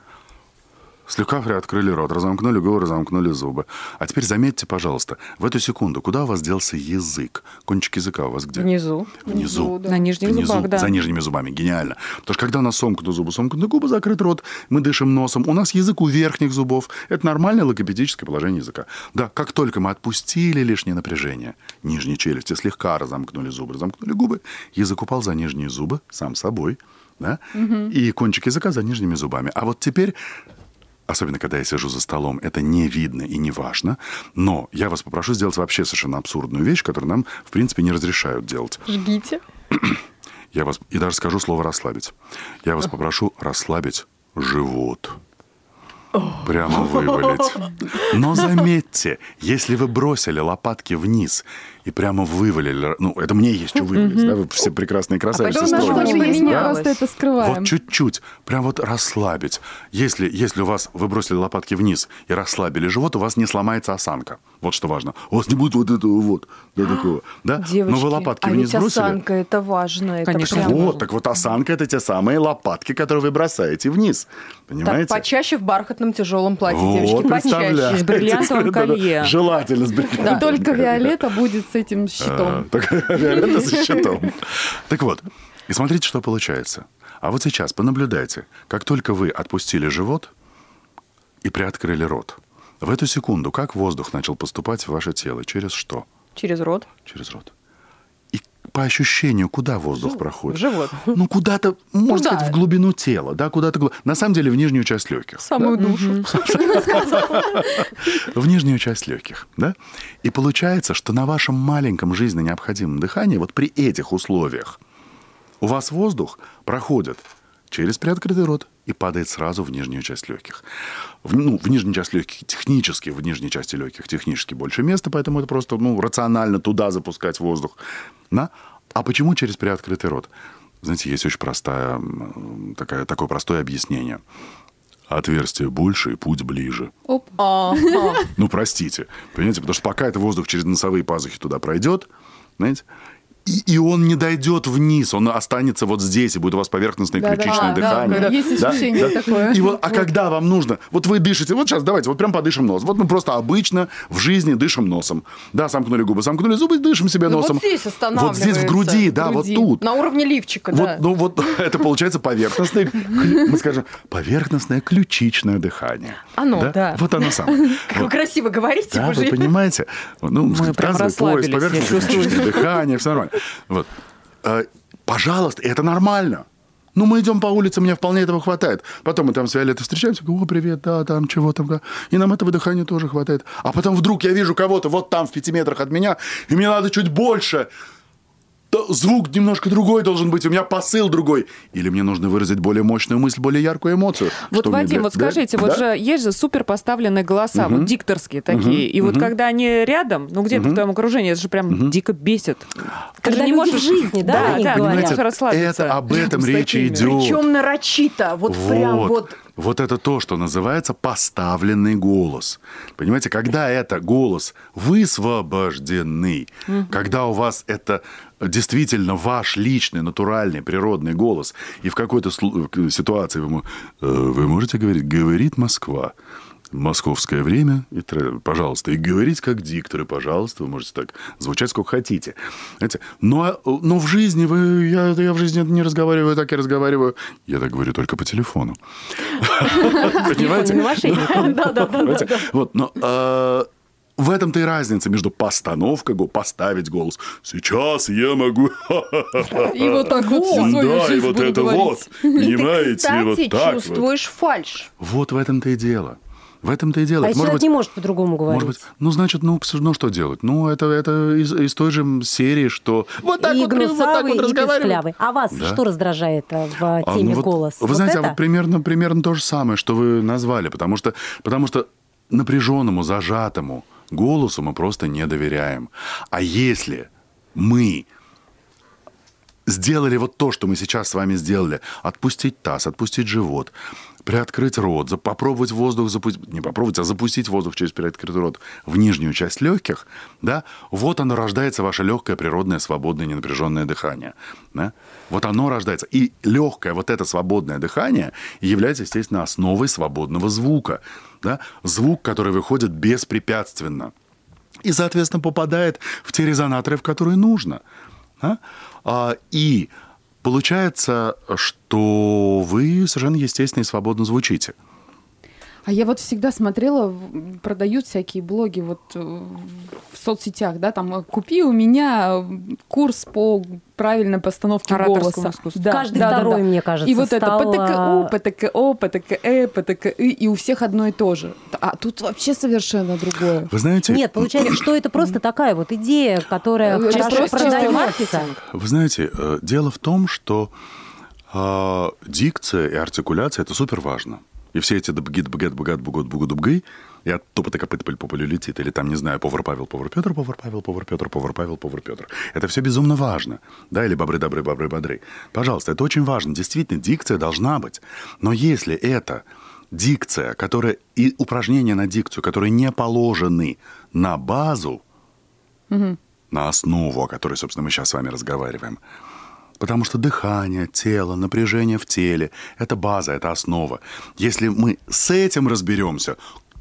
Speaker 2: Слегка приоткрыли рот, разомкнули губы, разомкнули зубы. А теперь заметьте, пожалуйста, в эту секунду, куда у вас делся язык? Кончик языка у вас где?
Speaker 3: Внизу.
Speaker 2: Внизу.
Speaker 1: Внизу, да.
Speaker 8: На нижних
Speaker 2: Внизу,
Speaker 8: зубах, да.
Speaker 2: за нижними зубами. Гениально. Потому что когда у нас сомкнуты зубы, сомкнуты губы, закрыт рот, мы дышим носом, у нас язык у верхних зубов. Это нормальное логопедическое положение языка. Да, как только мы отпустили лишнее напряжение, нижние челюсти слегка разомкнули зубы, разомкнули губы, язык упал за нижние зубы сам собой, да, и кончик языка за нижними зубами. А вот теперь особенно когда я сижу за столом, это не видно и не важно. Но я вас попрошу сделать вообще совершенно абсурдную вещь, которую нам, в принципе, не разрешают делать.
Speaker 3: Жгите.
Speaker 2: Я вас и даже скажу слово расслабить. Я вас попрошу расслабить живот. Прямо вывалить. Но заметьте, если вы бросили лопатки вниз и прямо вывалили, ну, это мне есть что вывалить, да, вы все прекрасные красавицы.
Speaker 3: потом не
Speaker 1: есть, мы просто это скрываем.
Speaker 2: Вот чуть-чуть, прям вот расслабить. Если, если у вас вы бросили лопатки вниз и расслабили живот, у вас не сломается осанка. Вот что важно. У вас не будет вот этого вот, да, такого, да?
Speaker 3: Девочки,
Speaker 2: Но вы лопатки
Speaker 3: а
Speaker 2: вниз
Speaker 3: ведь
Speaker 2: бросили.
Speaker 3: осанка, это важно. Это
Speaker 8: Конечно.
Speaker 3: прям-
Speaker 2: Вот, так вот осанка это те самые лопатки, которые вы бросаете вниз.
Speaker 3: Так,
Speaker 2: Понимаете?
Speaker 3: почаще в бархатном тяжелом платье,
Speaker 2: Вот,
Speaker 3: девочки, почаще.
Speaker 8: С бриллиантовым колье.
Speaker 2: Желательно с бриллиантовым
Speaker 1: И только. Виолетта будет с этим
Speaker 2: А,
Speaker 1: щитом.
Speaker 2: так, Виолетта со щитом. Так вот, и смотрите, что получается. А вот сейчас понаблюдайте, как только вы отпустили живот и приоткрыли рот, в эту секунду как воздух начал поступать в ваше тело? Через что?
Speaker 3: Через рот.
Speaker 2: Через рот. По ощущению, куда воздух проходит?
Speaker 3: в живот.
Speaker 2: Ну, куда-то, можно
Speaker 3: Куда?
Speaker 2: сказать, в глубину тела, да, куда-то. На самом деле, в нижнюю часть легких.
Speaker 3: В самую душу.
Speaker 2: в нижнюю часть легких, да? И получается, что на вашем маленьком жизненно необходимом дыхании, вот при этих условиях, у вас воздух проходит через приоткрытый рот и падает сразу в нижнюю часть легких. В, ну, в нижнюю часть легких, технически в нижней части легких, технически больше места, поэтому это просто ну, рационально туда запускать воздух. Да? А почему через приоткрытый рот? Знаете, есть очень простая, такая, такое простое объяснение. Отверстие больше и путь ближе.
Speaker 1: Оп.
Speaker 2: Ну, простите. Понимаете, потому что пока это воздух через носовые пазухи туда пройдет, знаете, и, и он не дойдет вниз, он останется вот здесь, и будет у вас поверхностное ключичное
Speaker 1: А, да,
Speaker 2: дыхание.
Speaker 1: да, есть ощущение такое.
Speaker 2: И вот, а когда вам нужно, вот вы дышите, вот сейчас давайте, вот прям подышим нос. Вот мы просто обычно в жизни дышим носом. Да, сомкнули губы, сомкнули зубы, дышим себе
Speaker 3: Ну,
Speaker 2: носом.
Speaker 3: вот здесь
Speaker 2: Вот здесь в
Speaker 3: останавливается.
Speaker 2: груди, да, вот
Speaker 1: груди.
Speaker 2: тут.
Speaker 3: На уровне лифчика,
Speaker 2: Вот,
Speaker 3: да.
Speaker 2: ну вот это получается поверхностное, мы скажем, поверхностное ключичное дыхание.
Speaker 3: Оно, да.
Speaker 2: Вот оно самое.
Speaker 3: Как вы красиво говорите
Speaker 2: Да, вы понимаете? Ну,
Speaker 8: прям
Speaker 2: тазовый пояс,
Speaker 8: расслабились,
Speaker 2: поверхностное дыхание, все нормально. Вот. Э, Пожалуйста, это нормально. Ну, мы идем по улице, мне вполне этого хватает. Потом мы там с Виолеттой встречаемся, говорю, о, привет, да, там, чего там. да». И нам этого дыхания тоже хватает. А потом вдруг я вижу кого-то вот там в пяти метрах от меня, и мне надо чуть больше. Звук немножко другой должен быть, у меня посыл другой. Или мне нужно выразить более мощную мысль, более яркую эмоцию.
Speaker 8: Вот,
Speaker 2: Что
Speaker 8: Вадим, вот
Speaker 2: да?
Speaker 8: скажите, вот
Speaker 2: Да?
Speaker 8: же есть же супер поставленные голоса, вот дикторские такие, и вот когда они рядом, ну где-то в твоем окружении, это же прям дико бесит.
Speaker 4: Когда
Speaker 8: не можешь
Speaker 4: в жизни, да,
Speaker 8: да,
Speaker 4: они
Speaker 8: да,
Speaker 4: говорят.
Speaker 8: расслабиться.
Speaker 2: это об этом речь
Speaker 8: такими.
Speaker 2: идет.
Speaker 3: Причем нарочито, вот, прям вот.
Speaker 2: Вот это то, что называется поставленный голос. Понимаете, когда это голос высвобожденный, когда у вас это действительно ваш личный, натуральный, природный голос, и в какой-то ситуации вы, э, вы можете говорить «говорит Москва», московское время, и, пожалуйста, и говорить как дикторы, пожалуйста, вы можете так звучать сколько хотите. Знаете, но, но в жизни вы, я, я в жизни не разговариваю, так я разговариваю, я так говорю только по телефону. Понимаете?
Speaker 4: телефонными мошенниками.
Speaker 2: Понимаете? Вот, но э, в этом-то и разница между постановкой, поставить голос. Сейчас я могу.
Speaker 1: И вот так вот всю свою
Speaker 2: Да, и вот
Speaker 1: буду
Speaker 2: это
Speaker 1: говорить.
Speaker 2: вот.
Speaker 3: И ты,
Speaker 2: Понимаете?
Speaker 3: кстати,
Speaker 2: Вот так вот.
Speaker 3: чувствуешь фальш.
Speaker 2: Вот в этом-то и дело. В этом-то и дело.
Speaker 4: А
Speaker 2: Может
Speaker 4: человек
Speaker 2: быть,
Speaker 4: не может по-другому говорить?
Speaker 2: может быть, ну, значит, ну, ну, что делать? Ну, это, это из, из той же серии, что вот так
Speaker 4: и
Speaker 2: вот, вот так вот
Speaker 4: и
Speaker 2: разговаривают.
Speaker 4: песклявый. А вас
Speaker 2: Да.
Speaker 4: что раздражает э, в
Speaker 2: А,
Speaker 4: теме
Speaker 2: ну вот,
Speaker 4: голос?
Speaker 2: Вы
Speaker 4: Вот
Speaker 2: знаете, а
Speaker 4: это?
Speaker 2: вот примерно, примерно то же самое, что вы назвали, потому что, потому что напряженному, зажатому голосу мы просто не доверяем. А если мы сделали вот то, что мы сейчас с вами сделали, отпустить таз, отпустить живот, приоткрыть рот, попробовать воздух запустить, не попробовать, а запустить воздух через приоткрытый рот в нижнюю часть легких, да, вот оно рождается ваше легкое, природное, свободное, ненапряженное дыхание. Да? Вот оно рождается. И легкое вот это свободное дыхание является, естественно, основой свободного звука. Да? Звук, который выходит беспрепятственно и, соответственно, попадает в те резонаторы, в которые нужно. да? А, И получается, что вы совершенно естественно и свободно звучите.
Speaker 1: А я вот всегда смотрела, продают всякие блоги вот э, в соцсетях, да, там э, купи у меня э, курс по правильной постановке
Speaker 8: Ораторскому
Speaker 1: голоса.
Speaker 8: искусству.
Speaker 4: Каждый второй, мне кажется,
Speaker 1: И вот
Speaker 4: стал,
Speaker 1: это
Speaker 4: а,
Speaker 1: ПТКО, ПТКО, ПТКЭ, ПТКИ, и у всех одно и то же. А тут вообще совершенно другое.
Speaker 2: Вы знаете,
Speaker 4: Нет, получается, что это просто такая вот идея, которая хорошо продается.
Speaker 1: маркетинг.
Speaker 2: вы знаете, дело в том, что э, дикция и артикуляция это супер важно. И все эти дбгит, бгет, бгат, бугот, бугу, дубгы, и от топота копыта пыль по полю летит, или там, не знаю, повар Павел, повар Петр, повар Павел, повар Петр, повар Павел, повар Петр. Это все безумно важно. Да, или бобры, добры, бобры, бодры. Пожалуйста, это очень важно. Действительно, дикция должна быть. Но если это дикция, которая и упражнения на дикцию, которые не положены на базу, на основу, о которой, собственно, мы сейчас с вами разговариваем. Потому что дыхание, тело, напряжение в теле – это база, это основа. Если мы с этим разберемся,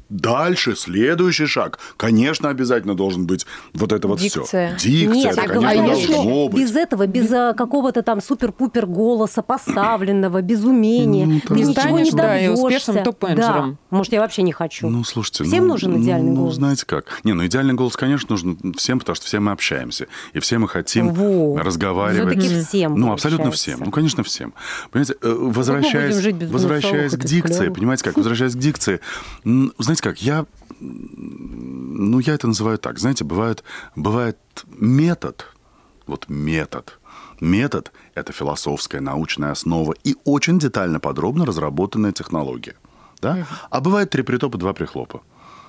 Speaker 2: дальше следующий шаг, конечно, обязательно должен быть вот это вот
Speaker 3: Дикция.
Speaker 2: все. Дикция,
Speaker 4: Нет,
Speaker 2: это, конечно,
Speaker 4: говорю,
Speaker 1: если
Speaker 2: должно быть.
Speaker 4: без этого, без а, какого-то там супер-пупер голоса поставленного, без умения,
Speaker 2: Ну,
Speaker 4: ты
Speaker 8: Не
Speaker 4: ничего не
Speaker 8: да, и
Speaker 4: добьешься.
Speaker 8: успешным топ-менеджером.
Speaker 4: Да. Может, я вообще не хочу.
Speaker 2: Ну, слушайте,
Speaker 4: Всем
Speaker 2: ну,
Speaker 4: нужен идеальный
Speaker 2: ну,
Speaker 4: голос?
Speaker 2: знаете как? Не, ну идеальный голос, конечно, нужен всем, потому что все мы общаемся. И все мы хотим
Speaker 4: Во.
Speaker 2: разговаривать.
Speaker 4: Всё-таки всем,
Speaker 2: Ну, абсолютно всем. Ну, конечно, всем. Понимаете, э, возвращаясь,
Speaker 4: без
Speaker 2: возвращаясь
Speaker 4: гнусовых
Speaker 2: к дикции, понимаете как? Возвращаясь к дикции, м, знаете как, я ну, я это называю так. Знаете, бывает, бывает метод, вот метод, Метод – это философская, научная основа и очень детально, подробно разработанная технология. Да? А бывает три притопа, два прихлопа.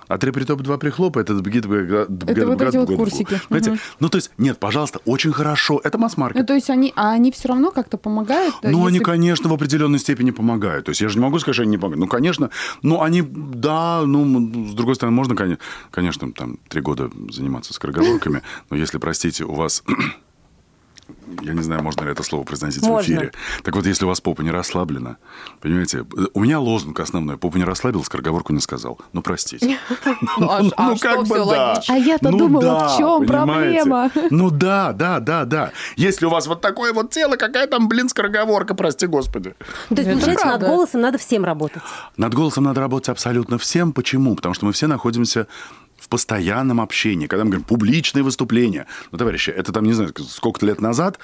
Speaker 2: А три притопа, два прихлопа – это
Speaker 1: Это вот эти вот курсики.
Speaker 2: Понимаете? Ну, то есть, нет, пожалуйста, очень хорошо. Это масс-маркет.
Speaker 1: Ну, то есть они, а они все равно как-то помогают?
Speaker 2: Ну, они, конечно, в определенной степени помогают. То есть я же не могу сказать, что они не помогают. Ну, конечно, ну, они, да, ну, с другой стороны, можно, коне- конечно, там, три года заниматься скороговорками, но если, простите, у вас... Я не знаю, можно ли это слово произносить
Speaker 4: Можно.
Speaker 2: в эфире. Так вот, если у вас попа не расслаблена, понимаете, у меня лозунг основной. Попу не расслабил, скороговорку не сказал. Ну, простите.
Speaker 3: Ну, а, а
Speaker 2: Ну, как бы да.
Speaker 1: А я-то
Speaker 2: Ну
Speaker 1: думала, в чем проблема?
Speaker 2: Ну да, да, да, да. Если у вас вот такое вот тело, какая там, блин, скороговорка, прости господи.
Speaker 4: Ну, То есть, получается, над голосом надо всем работать.
Speaker 2: Над голосом надо работать абсолютно всем. Почему? Потому что мы все находимся постоянном общении. Когда мы говорим публичные выступления. Ну, товарищи, это там, не знаю, сколько-то лет назад,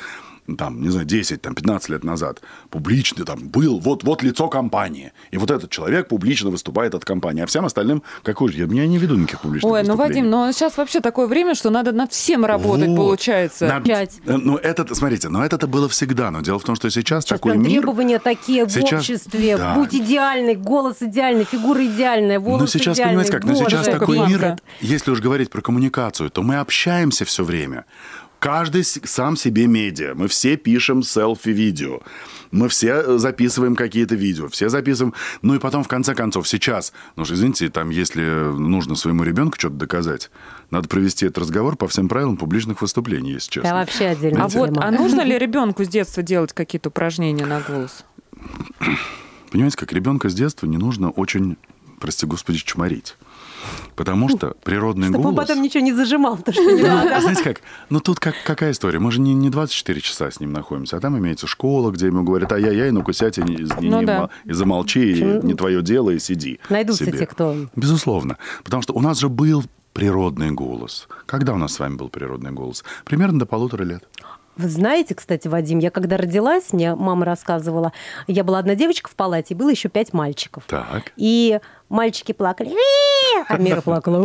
Speaker 2: там, не знаю, 10, там, 15 лет назад, публичный там был, вот, вот лицо компании. И вот этот человек публично выступает от компании. А всем остальным, какой же, я, я не веду никаких публичных
Speaker 8: Ой, ну. Вадим, ну сейчас вообще такое время, что надо над всем работать,
Speaker 2: Вот.
Speaker 8: получается.
Speaker 2: На-
Speaker 4: Пять.
Speaker 2: э, Ну, это, смотрите, но это было всегда. Но дело в том, что сейчас,
Speaker 4: Сейчас
Speaker 2: такой мир...
Speaker 4: требования такие в
Speaker 2: Сейчас-
Speaker 4: обществе.
Speaker 2: да.
Speaker 4: Будь идеальный, голос идеальный, фигура идеальная, волосы
Speaker 2: Но сейчас,
Speaker 4: идеальные.
Speaker 2: понимаете как, но
Speaker 4: Боже,
Speaker 2: сейчас такой мир, если уж говорить про коммуникацию, то мы общаемся все время. Каждый сам себе медиа. Мы все пишем селфи-видео. Мы все э, записываем какие-то видео. Все записываем. Ну и потом, в конце концов, сейчас, ну же, извините, там, если нужно своему ребенку что-то доказать, надо провести этот разговор по всем правилам публичных выступлений, если честно.
Speaker 4: Это вообще отдельная
Speaker 8: А вот, а нужно ли ребенку с детства делать какие-то упражнения на голос?
Speaker 2: Понимаете, как ребенка с детства не нужно очень, прости господи, чморить. Потому что природный
Speaker 4: Чтобы
Speaker 2: голос...
Speaker 4: потом ничего не зажимал, то что не надо.
Speaker 2: А знаете как? Ну тут как, какая история? Мы же не, не 24 часа с ним находимся, а там имеется школа, где ему говорят, ай-яй-яй, ну-ка сядь и, не- и,
Speaker 8: Ну
Speaker 2: не
Speaker 8: да.
Speaker 2: и замолчи, и не твое дело, и сиди.
Speaker 4: Найдутся
Speaker 2: себе».
Speaker 4: те, кто...
Speaker 2: Безусловно. Потому что у нас же был природный голос. Когда у нас с вами был природный голос? Примерно до полутора лет.
Speaker 4: Вы знаете, кстати, Вадим, я когда родилась, мне мама рассказывала, я была одна девочка в палате, и было еще пять мальчиков.
Speaker 2: Так.
Speaker 4: И мальчики плакали, а Мира плакала. У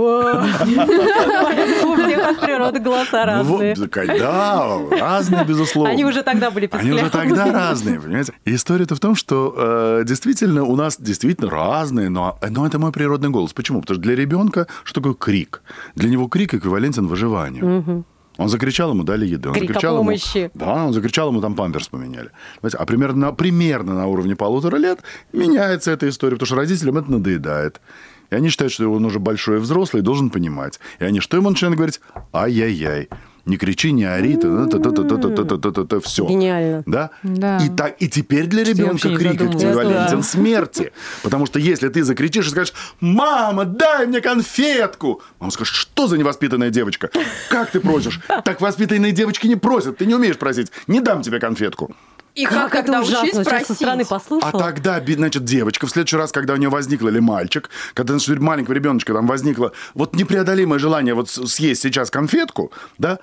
Speaker 4: всех от природы голоса
Speaker 2: Ну
Speaker 4: разные.
Speaker 2: да, разные, безусловно.
Speaker 4: Они уже тогда были
Speaker 2: Они уже тогда разные, понимаете? История-то в том, что э, действительно у нас действительно разные, но, но это мой природный голос. Почему? Потому что для ребенка что такое крик? Для него крик эквивалентен выживанию. Он закричал, ему дали еды. Он
Speaker 4: Крик
Speaker 2: закричал ему-
Speaker 4: помощи.
Speaker 2: да, он закричал, ему там памперс поменяли. Понимаете? А примерно, на- примерно на уровне полутора лет меняется эта история, потому что родителям это надоедает. И они считают, что он уже большой и взрослый, и должен понимать. И они что ему начинают говорить? Ай-яй-яй. Не кричи, не ори, все.
Speaker 4: Гениально.
Speaker 2: Да?
Speaker 8: Да.
Speaker 2: И, так, и теперь для ребенка крик эквивалентен смерти. Потому что если ты закричишь и скажешь, мама, дай мне конфетку, мама скажет, что за невоспитанная девочка? Как ты просишь? Так воспитанные девочки не просят, ты не умеешь просить. Не дам тебе конфетку.
Speaker 3: И как,
Speaker 4: это
Speaker 3: тогда
Speaker 4: ужасно. Сейчас со стороны
Speaker 3: просить?
Speaker 2: А
Speaker 4: послушала.
Speaker 2: тогда, значит, девочка в следующий раз, когда у нее возникла, или мальчик, когда значит, маленького ребеночка там возникло вот непреодолимое желание вот съесть сейчас конфетку, да,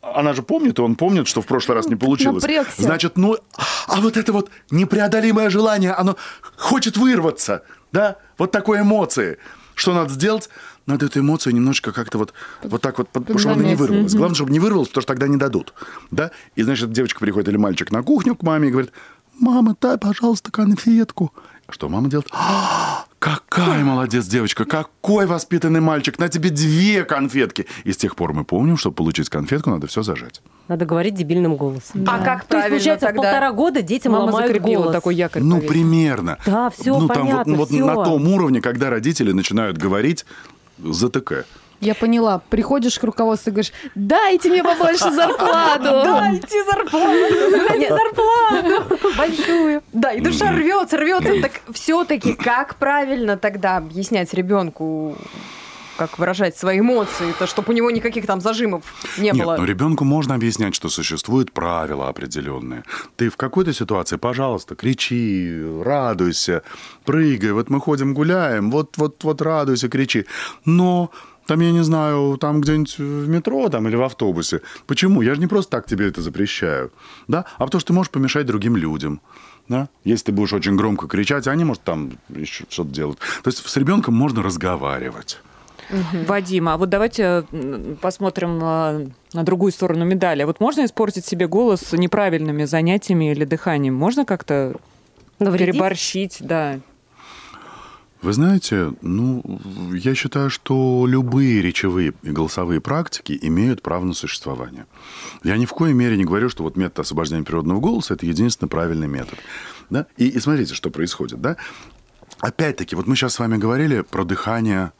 Speaker 2: она же помнит, и он помнит, что в прошлый раз не получилось.
Speaker 1: Напрягся.
Speaker 2: Значит, ну, а вот это вот непреодолимое желание, оно хочет вырваться, да, вот такой эмоции. Что надо сделать? Надо эту эмоцию немножечко как-то вот, вот так вот, под- чтобы она не вырвалась. Главное, чтобы не вырвалась, потому что тогда не дадут. Да? И, значит, девочка приходит или мальчик на кухню к маме и говорит, мама, дай, пожалуйста, конфетку. Что мама делает? «А, Какая молодец девочка, какой воспитанный мальчик, на тебе две конфетки. И с тех пор мы помним, что получить конфетку надо все зажать.
Speaker 4: Надо говорить дебильным голосом.
Speaker 3: А как
Speaker 4: То есть, получается, в
Speaker 3: тогда?
Speaker 4: полтора года детям
Speaker 8: Мама
Speaker 4: ломают
Speaker 8: закрепила
Speaker 4: голос.
Speaker 8: такой якорь.
Speaker 2: Ну,
Speaker 8: повесила.
Speaker 2: примерно.
Speaker 4: Да, всё
Speaker 2: ну, там вот,
Speaker 4: понятно,
Speaker 2: вот
Speaker 4: всё.
Speaker 2: на том уровне, когда родители начинают говорить ЗТК.
Speaker 1: Я поняла. Приходишь к руководству и говоришь, дайте мне побольше зарплату.
Speaker 3: Дайте зарплату! Дайте зарплату! Большую. Да, и душа рвется, рвется. Так все-таки как правильно тогда объяснять ребенку, как выражать свои эмоции, то, чтобы у него никаких там зажимов не
Speaker 2: Нет,
Speaker 3: было?
Speaker 2: ну ребенку можно объяснять, что существуют правила определенные. Ты в какой-то ситуации, пожалуйста, кричи, радуйся, прыгай. Вот мы ходим гуляем, вот, вот, вот радуйся, кричи. Но там, я не знаю, там где-нибудь в метро там, или в автобусе. Почему? Я же не просто так тебе это запрещаю. Да? А потому что ты можешь помешать другим людям. Да? Если ты будешь очень громко кричать, они, может, там еще что-то делают. То есть с ребенком можно разговаривать.
Speaker 8: Вадим, а вот давайте посмотрим а, на другую сторону медали. Вот можно испортить себе голос неправильными занятиями или дыханием? Можно как-то
Speaker 4: Навредить?
Speaker 8: переборщить? Да.
Speaker 2: Вы знаете, ну, я считаю, что любые речевые и голосовые практики имеют право на существование. Я ни в коей мере не говорю, что вот метод освобождения природного голоса – это единственный правильный метод. Да? И, и смотрите, что происходит. Да? Опять-таки, вот мы сейчас с вами говорили про дыхание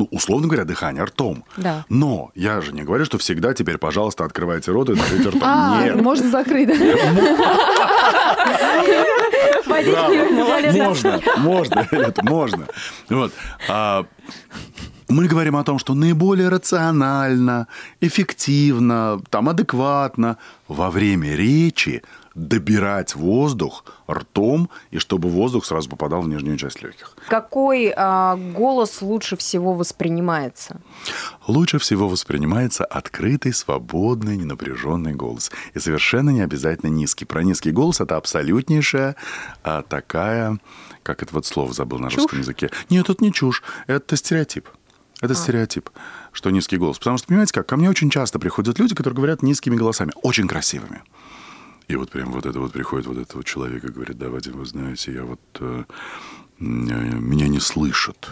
Speaker 2: ну, условно говоря, дыхание ртом.
Speaker 4: Да.
Speaker 2: Но я же не говорю, что всегда теперь, пожалуйста, открывайте рот и дышите ртом.
Speaker 1: А,
Speaker 2: Нет.
Speaker 1: можно закрыть.
Speaker 2: Можно, можно, можно. Вот. А, мы говорим о том, что наиболее рационально, эффективно, там, адекватно во время речи добирать воздух ртом, и чтобы воздух сразу попадал в нижнюю часть легких.
Speaker 3: Какой а, голос лучше всего воспринимается?
Speaker 2: Лучше всего воспринимается открытый, свободный, ненапряженный голос. И совершенно не обязательно низкий. Про низкий голос это абсолютнейшая а, такая, как это вот слово забыл на русском языке. Нет, это не чушь, это стереотип. Это стереотип, что низкий голос. Потому что, понимаете как, ко мне очень часто приходят люди, которые говорят низкими голосами, очень красивыми. И вот прям вот это вот приходит вот этот вот человек и говорит, да, Вадим, вы знаете, я вот... э, меня, не слышат.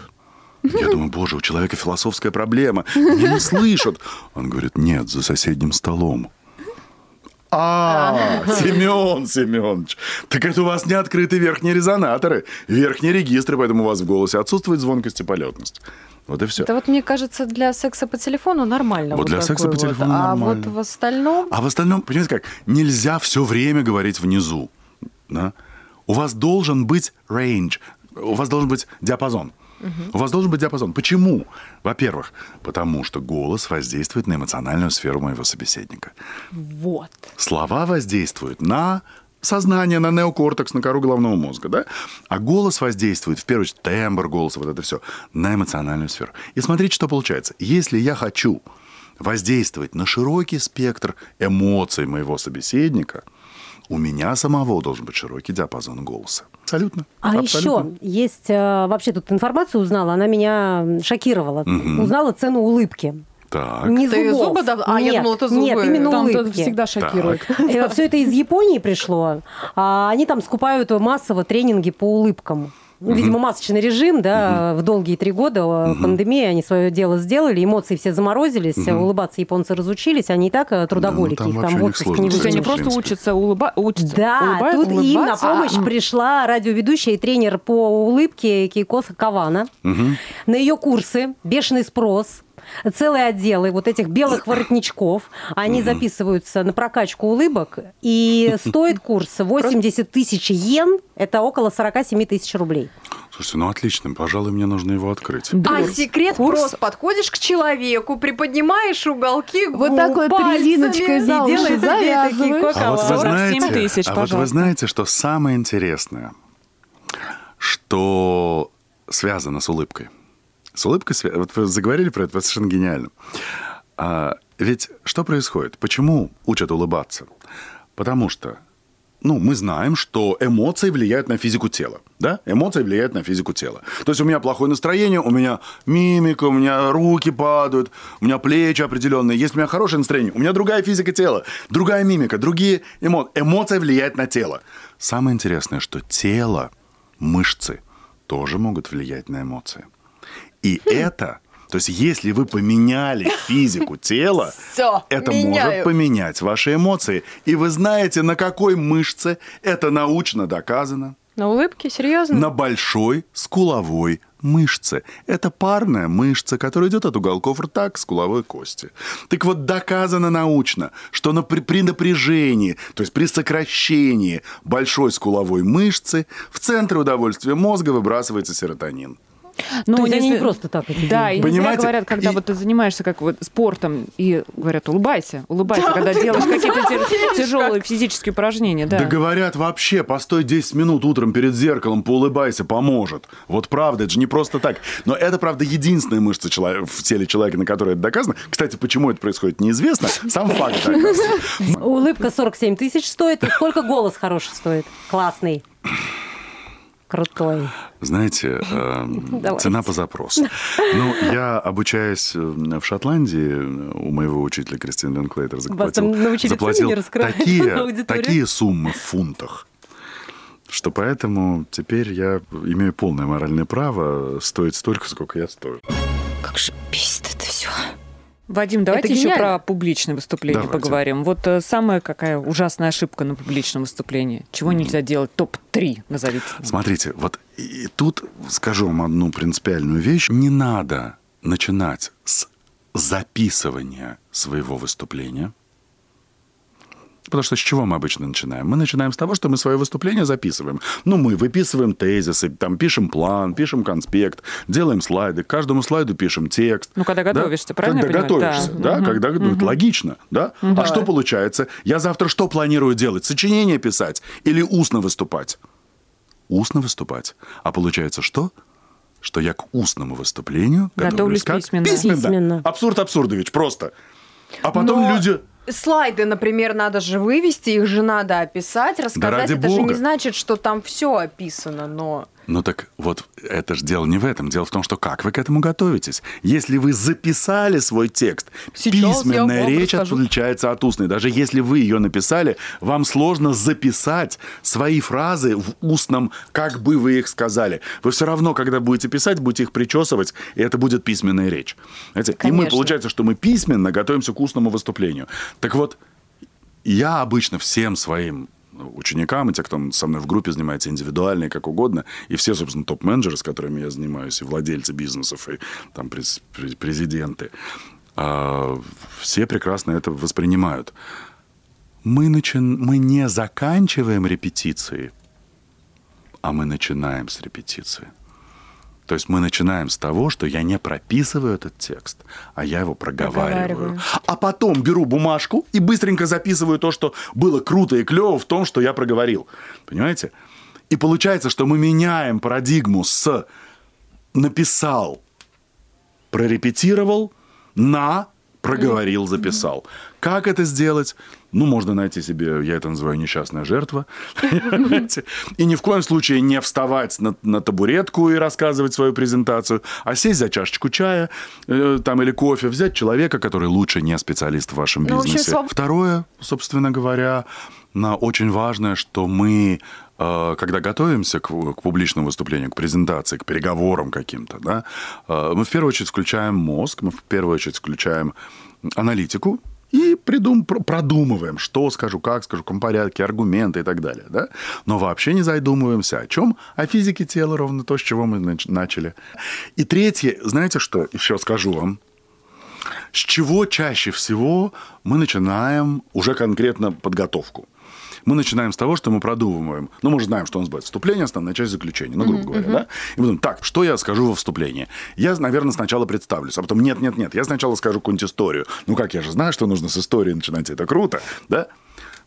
Speaker 2: Я думаю, боже, у человека философская проблема. Меня не слышат. Он говорит, нет, за соседним столом. А, Семен Семенович, так это у вас не открыты верхние резонаторы, верхние регистры, поэтому у вас в голосе отсутствует звонкость и полетность. Вот и все.
Speaker 3: Это вот, мне кажется, для секса по телефону нормально.
Speaker 2: Вот для секса по телефону
Speaker 3: А
Speaker 2: нормально.
Speaker 3: вот в остальном...
Speaker 2: А в остальном, понимаете как, нельзя все время говорить внизу. Да? У вас должен быть range, у вас должен быть диапазон. У вас должен быть диапазон. Почему? Во-первых, потому что голос воздействует на эмоциональную сферу моего собеседника.
Speaker 3: Вот.
Speaker 2: Слова воздействуют на сознание, на неокортекс, на кору головного мозга, да? А голос воздействует, в первую очередь, тембр голоса, вот это все, на эмоциональную сферу. И смотрите, что получается. Если я хочу воздействовать на широкий спектр эмоций моего собеседника, у меня самого должен быть широкий диапазон голоса. Абсолютно.
Speaker 4: А
Speaker 2: Абсолютно.
Speaker 4: еще есть, э, вообще тут информацию узнала, она меня шокировала. Узнала цену улыбки.
Speaker 2: Так.
Speaker 4: Не
Speaker 3: Ты
Speaker 4: зубов.
Speaker 3: зубы дав- а, я
Speaker 4: Нет,
Speaker 3: думала, это
Speaker 4: Нет,
Speaker 3: зубы.
Speaker 4: именно
Speaker 1: Там это
Speaker 4: улыбки.
Speaker 1: всегда шокирует.
Speaker 4: Все это из Японии пришло. А они там скупают массово тренинги по улыбкам. Ну, Видимо, масочный режим, да, в долгие три года э, пандемии они свое дело сделали, эмоции все заморозились, улыбаться японцы разучились, они и так э, трудоголики,
Speaker 2: там
Speaker 4: их там в отпуск не
Speaker 8: То есть
Speaker 2: Кстати,
Speaker 8: они просто учатся, улыба... учатся
Speaker 4: Да,
Speaker 8: улыбаться,
Speaker 4: тут им на
Speaker 8: улыбаться.
Speaker 4: помощь
Speaker 8: А,
Speaker 4: пришла радиоведущая и тренер по улыбке Кейкоса Кавана. На ее курсы бешеный спрос. Целые отделы вот этих белых воротничков, они записываются на прокачку улыбок, и стоит курс 80 тысяч йен, это около 47 тысяч рублей.
Speaker 2: Слушайте, ну отлично, пожалуй, мне нужно его открыть.
Speaker 3: А секрет
Speaker 8: Курс-
Speaker 3: просто. Подходишь к человеку, приподнимаешь уголки
Speaker 1: Вот
Speaker 3: губ
Speaker 1: вот
Speaker 3: пальцами
Speaker 1: резиночкой за уши завязываешь.
Speaker 2: А вот вы
Speaker 8: 47
Speaker 2: знаете,
Speaker 8: тысяч,
Speaker 2: а вот вы знаете, что самое интересное, что связано с улыбкой. С улыбкой, свя- вот вы заговорили про это, это совершенно гениально. А, ведь что происходит? Почему учат улыбаться? Потому что ну, мы знаем, что эмоции влияют на физику тела. Да? Эмоции влияют на физику тела. То есть у меня плохое настроение, у меня мимика, у меня руки падают, у меня плечи определенные. Если у меня хорошее настроение, у меня другая физика тела, другая мимика, другие эмоции. Эмоция влияет на тело. Самое интересное, что тело, мышцы тоже могут влиять на эмоции. И это, то есть если вы поменяли физику тела,
Speaker 3: Всё,
Speaker 2: это
Speaker 3: меняю.
Speaker 2: может поменять ваши эмоции. И вы знаете, на какой мышце это научно доказано?
Speaker 3: На улыбке? Серьезно?
Speaker 2: На большой скуловой мышце. Это парная мышца, которая идет от уголков рта к скуловой кости. Так вот, доказано научно, что на, при, при напряжении, то есть при сокращении большой скуловой мышцы, в центре удовольствия мозга выбрасывается серотонин.
Speaker 8: Ну,
Speaker 4: То есть они
Speaker 8: если-
Speaker 4: не просто так это
Speaker 8: Да,
Speaker 4: делают.
Speaker 8: и не зря
Speaker 2: Понимаете?
Speaker 8: говорят, когда
Speaker 2: И-
Speaker 8: вот ты занимаешься как вот спортом, и говорят, улыбайся, улыбайся, когда делаешь какие-то те- тяжелые физические упражнения, да.
Speaker 2: Да. говорят вообще, постой 10 минут утром перед зеркалом, поулыбайся, поможет. Вот правда, это же не просто так. Но это, правда, единственная мышца чело- в теле человека, на которой это доказано. Кстати, почему это происходит, неизвестно. Сам факт.
Speaker 4: Улыбка 47 тысяч стоит, и сколько голос хороший стоит? Классный. Крутой.
Speaker 2: Знаете, э,
Speaker 4: Давайте.
Speaker 2: цена по запросу. Ну, я, обучаясь э, в Шотландии, у моего учителя Кристины Линклейтер заплатил, заплатил такие, такие суммы в фунтах, что поэтому теперь я имею полное моральное право стоить столько, сколько я стою.
Speaker 7: Как же бесит это все.
Speaker 8: Вадим, давайте
Speaker 1: Это
Speaker 8: еще про публичное выступление
Speaker 2: Давайте.
Speaker 8: поговорим. Вот э, самая какая ужасная ошибка на публичном выступлении. Чего нельзя делать? Топ-3 назовите.
Speaker 2: Смотрите, вот и тут скажу вам одну принципиальную вещь. Не надо начинать с записывания своего выступления. Потому что с чего мы обычно начинаем? Мы начинаем с того, что мы свое выступление записываем. Ну, мы выписываем тезисы, там пишем план, пишем конспект, делаем слайды. К каждому слайду пишем текст.
Speaker 8: Ну, когда
Speaker 2: Да?
Speaker 8: готовишься, правильно я
Speaker 2: Когда готовишься,
Speaker 8: Да.
Speaker 2: да, когда ну, это логично, да? А что получается? Я завтра что планирую делать? Сочинение писать или устно выступать? Устно выступать. А получается что? Что я к устному выступлению
Speaker 8: Готовлюсь
Speaker 2: готовлюсь как?
Speaker 8: письменно.
Speaker 4: Письменно.
Speaker 2: Абсурд Абсурдович, просто. А потом
Speaker 3: Но
Speaker 2: люди...
Speaker 3: Слайды, например, надо же вывести, их же надо описать, рассказать.
Speaker 2: ради
Speaker 3: это же
Speaker 2: бога.
Speaker 3: не значит, что там все описано, но...
Speaker 2: Ну так вот, это же дело не в этом. Дело в том, что как вы к этому готовитесь. Если вы записали свой текст,
Speaker 3: Сейчас
Speaker 2: письменная речь
Speaker 3: расскажу.
Speaker 2: отличается от устной. Даже если вы ее написали, вам сложно записать свои фразы в устном, как бы вы их сказали. Вы все равно, когда будете писать, будете их причесывать, и это будет письменная речь. Знаете? И мы, получается, что мы письменно готовимся к устному выступлению. Так вот, я обычно всем своим ученикам, и те, кто со мной в группе занимается индивидуально и как угодно, и все, собственно, топ-менеджеры, с которыми я занимаюсь, и владельцы бизнесов, и там през- пре- президенты, а, все прекрасно это воспринимают. Мы, начин... мы не заканчиваем репетиции, а мы начинаем с репетиции. То есть мы начинаем с того, что я не прописываю этот текст, а я его проговариваю.
Speaker 3: Проговариваю.
Speaker 2: А потом беру бумажку и быстренько записываю то, что было круто и клево в том, что я проговорил. Понимаете? И получается, что мы меняем парадигму с написал, прорепетировал на проговорил, записал. Как это сделать? Ну, можно найти себе, я это называю несчастная жертва. И ни в коем случае не вставать на, на табуретку и рассказывать свою презентацию, а сесть за чашечку чая э, там, или кофе, взять человека, который лучше не специалист в вашем
Speaker 3: Ну,
Speaker 2: бизнесе.
Speaker 3: своб-
Speaker 2: Второе, собственно говоря, на очень важное, что мы, э, когда готовимся к, к публичному выступлению, к презентации, к переговорам каким-то, да, э, мы в первую очередь включаем мозг, мы в первую очередь включаем аналитику и придум, пр- продумываем, что скажу, как скажу, в порядке, аргументы и так далее. Да? Но вообще не задумываемся о чем? О физике тела, ровно то, с чего мы нач- начали. И третье, знаете что, еще скажу вам, с чего чаще всего мы начинаем уже конкретно подготовку? Мы начинаем с того, что мы продумываем. Ну, мы же знаем, что у нас будет вступление, основная часть заключения, ну, грубо говоря, да? И мы думаем, так, что я скажу во вступлении? Я, наверное, сначала представлюсь, а потом нет, нет, нет, я сначала скажу какую-нибудь историю. Ну, как, я же знаю, что нужно с истории начинать, это круто, да?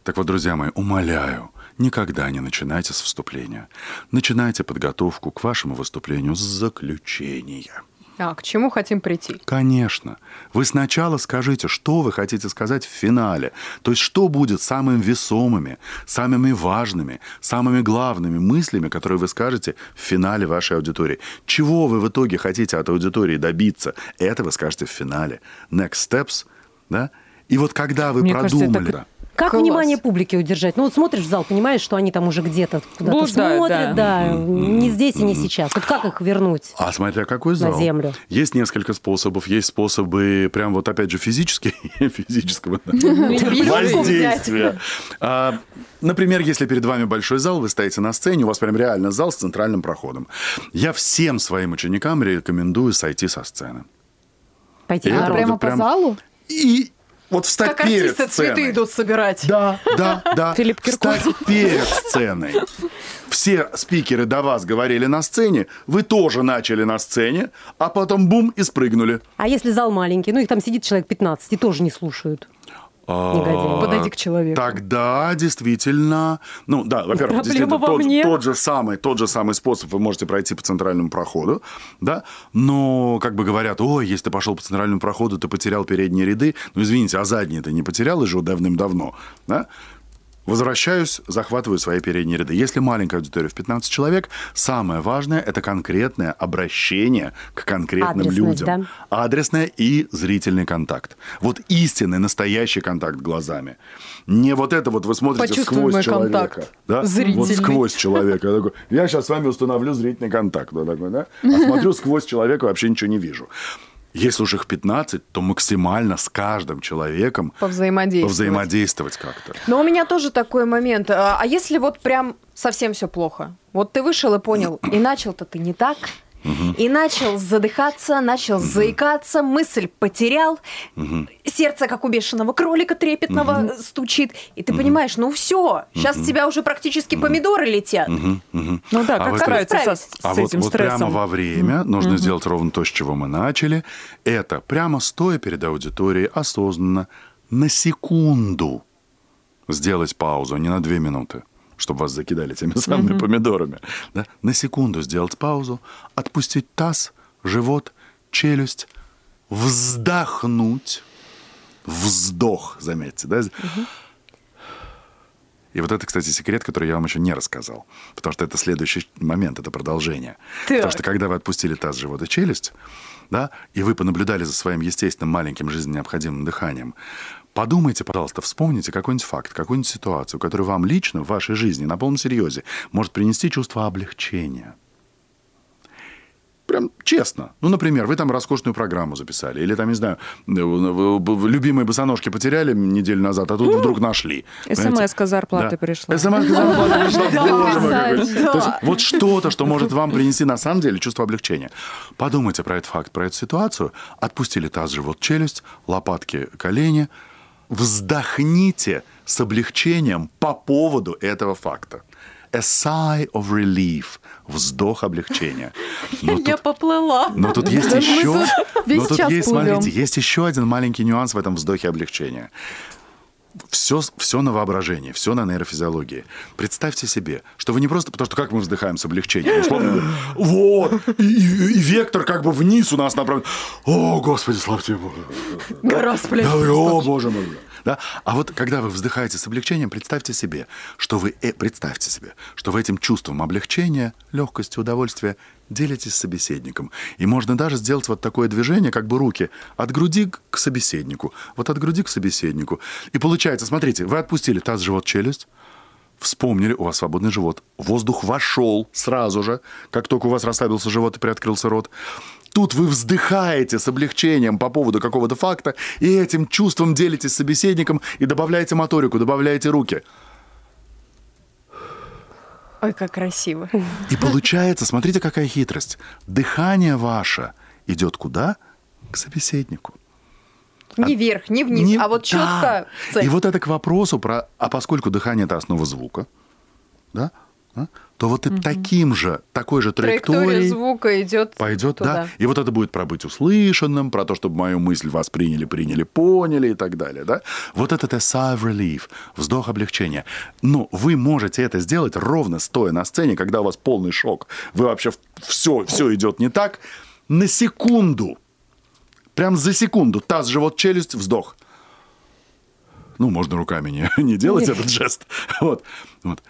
Speaker 2: Так вот, друзья мои, умоляю, никогда не начинайте с вступления. Начинайте подготовку к вашему выступлению с заключения.
Speaker 3: А, к чему хотим прийти?
Speaker 2: Конечно. Вы сначала скажите, что вы хотите сказать в финале. То есть, что будет самыми весомыми, самыми важными, самыми главными мыслями, которые вы скажете в финале вашей аудитории. Чего вы в итоге хотите от аудитории добиться, это вы скажете в финале. Next steps, да? И вот когда вы
Speaker 8: Мне кажется, это
Speaker 2: продумали...
Speaker 8: к-
Speaker 2: да,
Speaker 4: Как
Speaker 3: Класс.
Speaker 4: внимание публики удержать? Ну вот смотришь в зал, понимаешь, что они там уже где-то куда-то
Speaker 8: Блуждают,
Speaker 4: смотрят, да, не здесь и не сейчас. Вот как их вернуть?
Speaker 2: А смотря какой зал.
Speaker 4: землю.
Speaker 2: Есть несколько способов. Есть способы, прям вот опять же, физические, физического воздействия. А, Например, если перед вами большой зал, вы стоите на сцене, у вас прям реально зал с центральным проходом. Я всем своим ученикам рекомендую сойти со сцены.
Speaker 4: Пойти на
Speaker 1: А прямо по залу?
Speaker 2: И вот встать
Speaker 3: Как
Speaker 2: перед
Speaker 3: артисты цветы
Speaker 2: сценой.
Speaker 3: идут собирать.
Speaker 2: Да, да, да.
Speaker 8: Филипп Киркоров.
Speaker 2: Встать перед сценой. Все спикеры до вас говорили на сцене, вы тоже начали на сцене, а потом бум и спрыгнули.
Speaker 4: А если зал маленький, ну их там сидит человек 15 и тоже не слушают. Негодяи.
Speaker 3: Подойди к человеку.
Speaker 2: Тогда действительно, ну да, во-первых, действительно
Speaker 4: во
Speaker 2: тот,
Speaker 4: мне.
Speaker 2: тот же самый, тот же самый способ вы можете пройти по центральному проходу, да, но как бы говорят, ой, если ты пошел по центральному проходу, ты потерял передние ряды, ну извините, а задние ты не потерял уже давным-давно, да? Возвращаюсь, захватываю свои передние ряды. Если маленькая аудитория в 15 человек, самое важное – это конкретное обращение к конкретным
Speaker 4: Адресность,
Speaker 2: людям. Адресное и зрительный контакт. Вот истинный, настоящий контакт глазами. Не вот это вот вы смотрите сквозь человека.
Speaker 3: контакт.
Speaker 2: Да? Вот сквозь человека. Я, такой, я сейчас с вами установлю зрительный контакт. Вот такой, да? А смотрю сквозь человека, вообще ничего не вижу. Если уж их 15, то максимально с каждым человеком
Speaker 3: Повзаимодействовать.
Speaker 2: повзаимодействовать как-то.
Speaker 3: Но у меня тоже такой момент. А а если вот прям совсем все плохо? Вот ты вышел и понял, и начал-то ты не так, и начал задыхаться, начал заикаться, мысль потерял, сердце, как у бешеного кролика трепетного, стучит, и ты понимаешь, ну все, сейчас с тебя уже практически помидоры летят.
Speaker 8: Ну да,
Speaker 2: А
Speaker 8: как справиться со- с
Speaker 2: А вот,
Speaker 8: этим
Speaker 2: вот прямо во время нужно сделать ровно то, с чего мы начали. Это прямо стоя перед аудиторией осознанно на секунду сделать паузу, не на две минуты, чтобы вас закидали теми самыми помидорами. Да? На секунду сделать паузу, отпустить таз, живот, челюсть, вздохнуть. Вздох, заметьте, да? И вот это, кстати, секрет, который я вам еще не рассказал. Потому что это следующий момент, это продолжение. Потому что когда вы отпустили таз, живот и челюсть, да, и вы понаблюдали за своим естественным маленьким жизненно необходимым дыханием, подумайте, пожалуйста, вспомните какой-нибудь факт, какую-нибудь ситуацию, которая вам лично в вашей жизни на полном серьезе может принести чувство облегчения. Прям честно. Ну, например, вы там роскошную программу записали, или там, не знаю, э, любимые босоножки потеряли неделю назад, а тут вдруг нашли.
Speaker 8: СМС-ка зарплаты пришла.
Speaker 2: СМС зарплаты пришла. Вот что-то, что может вам принести на самом деле чувство облегчения. Подумайте про этот факт, про эту ситуацию. Отпустили таз, живот, челюсть, лопатки, колени. Вздохните с облегчением по поводу этого факта. A sigh of relief. Вздох облегчения. Но
Speaker 3: Я
Speaker 2: тут-
Speaker 3: поплыла.
Speaker 2: но тут есть еще, но тут есть, смотрите, есть еще один маленький нюанс в этом вздохе облегчения. Все, все на воображении, все на нейрофизиологии. Представьте себе, что вы не просто... Потому что как мы вздыхаем с облегчением? Условно вот, и, и- и вектор как бы вниз у нас направлен. О, Господи, славьте Бога.
Speaker 3: Гора с плеч.
Speaker 2: Да, о, Боже мой. Да? А вот когда вы вздыхаете с облегчением, представьте себе, что вы, э, представьте себе, что вы этим чувством облегчения, легкости, удовольствия делитесь с собеседником. И можно даже сделать вот такое движение, как бы руки от груди к- собеседнику, вот от груди к собеседнику. И получается, смотрите, вы отпустили таз, живот, челюсть, вспомнили, у вас свободный живот. Воздух вошел сразу же, как только у вас расслабился живот и приоткрылся рот. Тут вы вздыхаете с облегчением по поводу какого-то факта, и этим чувством делитесь с собеседником и добавляете моторику, добавляете руки.
Speaker 3: Ой, как красиво.
Speaker 2: И получается, смотрите, какая хитрость. Дыхание ваше идет куда? К собеседнику.
Speaker 3: Не вверх, не вниз,
Speaker 2: Не-
Speaker 3: а вот
Speaker 2: Да.
Speaker 3: четко цель.
Speaker 2: И вот это к вопросу про, а поскольку дыхание это основа звука, да, да, то вот и таким же, такой же
Speaker 3: Траектория
Speaker 2: траекторией
Speaker 3: звука идет
Speaker 2: пойдет,
Speaker 3: туда.
Speaker 2: да. И вот это будет про быть услышанным, про то, чтобы мою мысль восприняли, приняли, поняли и так далее, да. Вот этот sigh of relief, вздох облегчения. Но вы можете это сделать ровно стоя на сцене, когда у вас полный шок. Вы вообще все, все идет не так. На секунду, прям за секунду, таз, живот, челюсть, вздох. Ну, можно руками не, не делать этот жест. Вот. вот.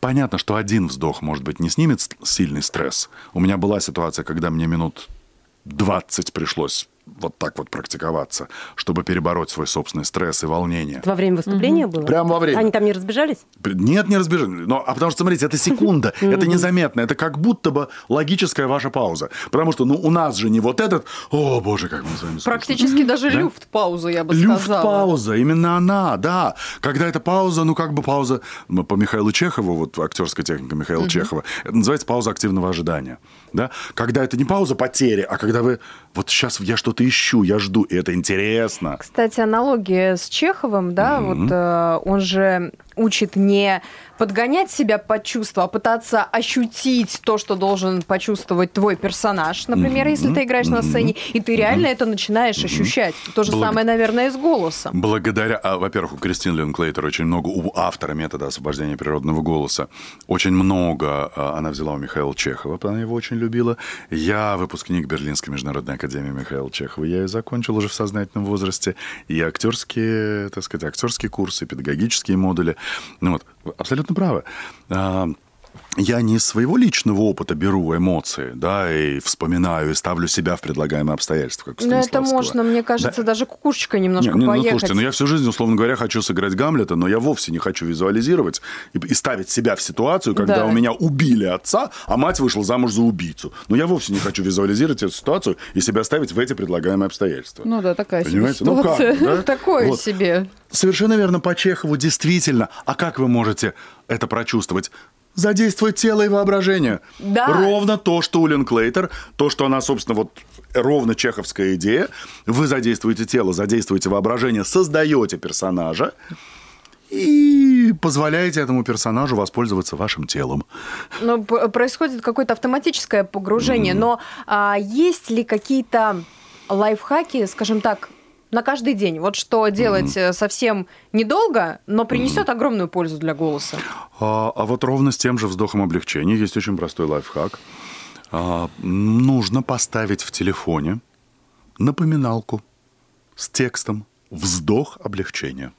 Speaker 2: Понятно, что один вздох, может быть, не снимет сильный стресс. У меня была ситуация, когда мне минут 20 пришлось вот так вот практиковаться, чтобы перебороть свой собственный стресс и волнение.
Speaker 4: Во время выступления было?
Speaker 2: Прямо во время.
Speaker 4: Они там не разбежались?
Speaker 2: Нет, не разбежали. Но, а потому что, смотрите, это секунда, это незаметно, это как будто бы логическая ваша пауза. Потому что, ну, у нас же не вот этот, о, боже, как мы с вами скучно».
Speaker 3: Практически даже
Speaker 2: Да?
Speaker 3: люфт-пауза, я бы сказала.
Speaker 2: Люфт-пауза, именно она, да. Когда эта пауза, ну как бы пауза ну, по Михаилу Чехову, вот актерская техника Михаила Чехова, это называется пауза активного ожидания. Да? Когда это не пауза потери, а когда вы, вот сейчас я что-то ищу, я жду, и это интересно.
Speaker 3: Кстати, аналогия с Чеховым, да, вот э, он же учит не подгонять себя под чувство, а пытаться ощутить то, что должен почувствовать твой персонаж. Например, если ты играешь на сцене, и ты реально это начинаешь ощущать. То же
Speaker 2: Благ-
Speaker 3: самое, наверное, и с голосом.
Speaker 2: Благодаря, а, во-первых, у Кристин Линклейтер очень много, у автора метода освобождения природного голоса, очень много а, она взяла у Михаила Чехова, она его очень любила. Я выпускник Берлинской международной академии Михаила Чехова. Я ее закончил уже в сознательном возрасте. И актерские, так сказать, актерские курсы, педагогические модули. Ну вот, абсолютно правы. Я не из своего личного опыта беру эмоции, да, и вспоминаю, и ставлю себя в предлагаемые обстоятельства, как у
Speaker 3: Ну, это можно, мне кажется, даже кукушечкой немножко
Speaker 2: Не, не, ну,
Speaker 3: поехать.
Speaker 2: слушайте, ну я всю жизнь, условно говоря, хочу сыграть Гамлета, но я вовсе не хочу визуализировать и, и ставить себя в ситуацию, когда
Speaker 3: Да.
Speaker 2: у меня убили отца, а мать вышла замуж за убийцу. Но я вовсе не хочу визуализировать эту ситуацию и себя ставить в эти предлагаемые обстоятельства.
Speaker 1: Ну да, такая себе
Speaker 2: Понимаете? Ну как, да?
Speaker 3: Такое
Speaker 2: Вот.
Speaker 3: себе.
Speaker 2: Совершенно верно, по Чехову действительно. А как вы можете это прочувствовать? Задействовать тело и воображение.
Speaker 3: Да.
Speaker 2: Ровно то, что у Линклейтер, то, что она, собственно, вот ровно чеховская идея. Вы задействуете тело, задействуете воображение, создаете персонажа и позволяете этому персонажу воспользоваться вашим телом.
Speaker 3: Ну, п- происходит какое-то автоматическое погружение, но а, есть ли какие-то лайфхаки, скажем так, на каждый день? Вот что делать э, совсем недолго, но принесет огромную пользу для голоса.
Speaker 2: А, а вот ровно с тем же вздохом облегчения есть очень простой лайфхак. А, нужно поставить в телефоне напоминалку с текстом «Вздох облегчения».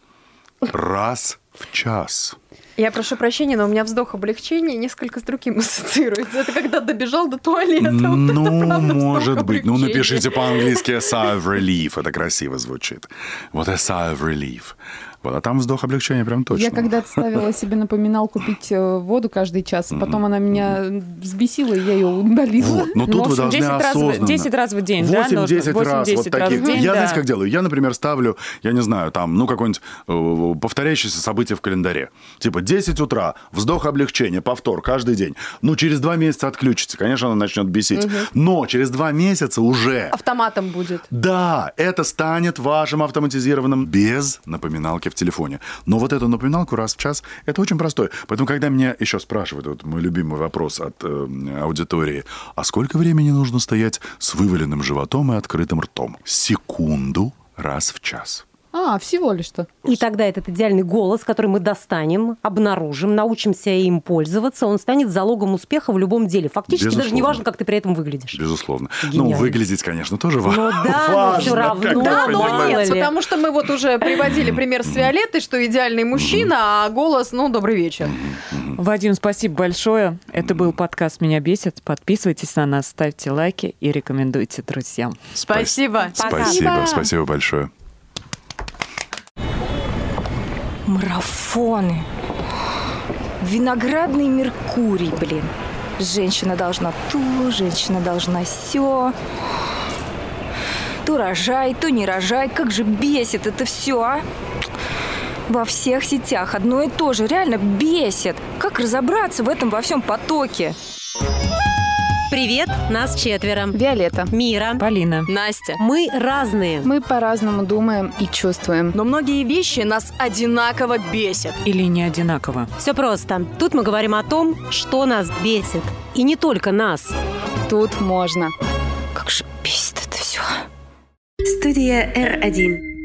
Speaker 2: Раз в час.
Speaker 3: Я прошу прощения, но у меня вздох облегчения несколько с другим ассоциируется. Это когда добежал до туалета. Вот это
Speaker 2: Ну,
Speaker 3: правда вздох
Speaker 2: может быть. Ну, напишите по-английски a sigh of relief. Это красиво звучит. Вот a sigh of relief. Вот, а там вздох облегчения прям точно.
Speaker 1: Я когда-то ставила себе напоминалку пить э, воду каждый час, потом она меня взбесила, и я ее удалила.
Speaker 2: Вот, но
Speaker 8: Ну,
Speaker 2: тут вы должны
Speaker 8: 10 раз, в-
Speaker 2: осознанно.
Speaker 8: 10 раз в день, да,
Speaker 2: 8-10
Speaker 8: нужно?
Speaker 2: раз,
Speaker 8: 8-10
Speaker 2: вот
Speaker 8: раз
Speaker 2: таких.
Speaker 8: в день,
Speaker 2: я,
Speaker 8: да.
Speaker 2: знаете, как делаю? Я, например, ставлю, я не знаю, там, ну, какое-нибудь э, повторяющееся событие в календаре. Типа 10 утра, вздох облегчения, повтор каждый день. Ну, через два месяца отключите. Конечно, она начнет бесить. Но через два месяца уже...
Speaker 3: Автоматом будет.
Speaker 2: Да, это станет вашим автоматизированным без напоминалки в телефоне. Но вот эту напоминалку раз в час, это очень простой. Поэтому, когда меня еще спрашивают, вот мой любимый вопрос от э, аудитории, а сколько времени нужно стоять с вываленным животом и открытым ртом? Секунду раз в час.
Speaker 1: А, всего лишь-то.
Speaker 4: И тогда этот идеальный голос, который мы достанем, обнаружим, научимся им пользоваться, он станет залогом успеха в любом деле. Фактически даже
Speaker 2: Безусловно.
Speaker 4: не важно, как ты при этом выглядишь.
Speaker 2: Безусловно. Ну,
Speaker 4: Гениально.
Speaker 2: выглядеть, конечно, тоже ва-
Speaker 4: Ну да, но
Speaker 2: важно.
Speaker 4: всё равно.
Speaker 2: как вы
Speaker 3: Да, но нет, потому что мы вот уже приводили пример с Виолеттой, что идеальный мужчина, а голос, ну, добрый вечер.
Speaker 8: Вадим, спасибо большое. Это был подкаст «Меня бесит». Подписывайтесь на нас, ставьте лайки и рекомендуйте друзьям.
Speaker 3: Спасибо.
Speaker 2: Спасибо, спасибо большое.
Speaker 7: Марафоны. Виноградный Меркурий, блин. Женщина должна то, женщина должна все. То рожай, то не рожай. Как же бесит это все, а? Во всех сетях одно и то же. Реально бесит. Как разобраться в этом во всем потоке?
Speaker 4: Привет, нас четверо.
Speaker 1: Виолетта.
Speaker 4: Мира.
Speaker 8: Полина.
Speaker 3: Настя.
Speaker 4: Мы разные.
Speaker 1: Мы по-разному думаем и чувствуем.
Speaker 3: Но многие вещи нас одинаково бесят.
Speaker 8: Или не одинаково.
Speaker 4: Все просто. Тут мы говорим о том, что нас бесит. И не только нас.
Speaker 1: Тут можно.
Speaker 7: Как же бесит это все.
Speaker 9: Студия R1.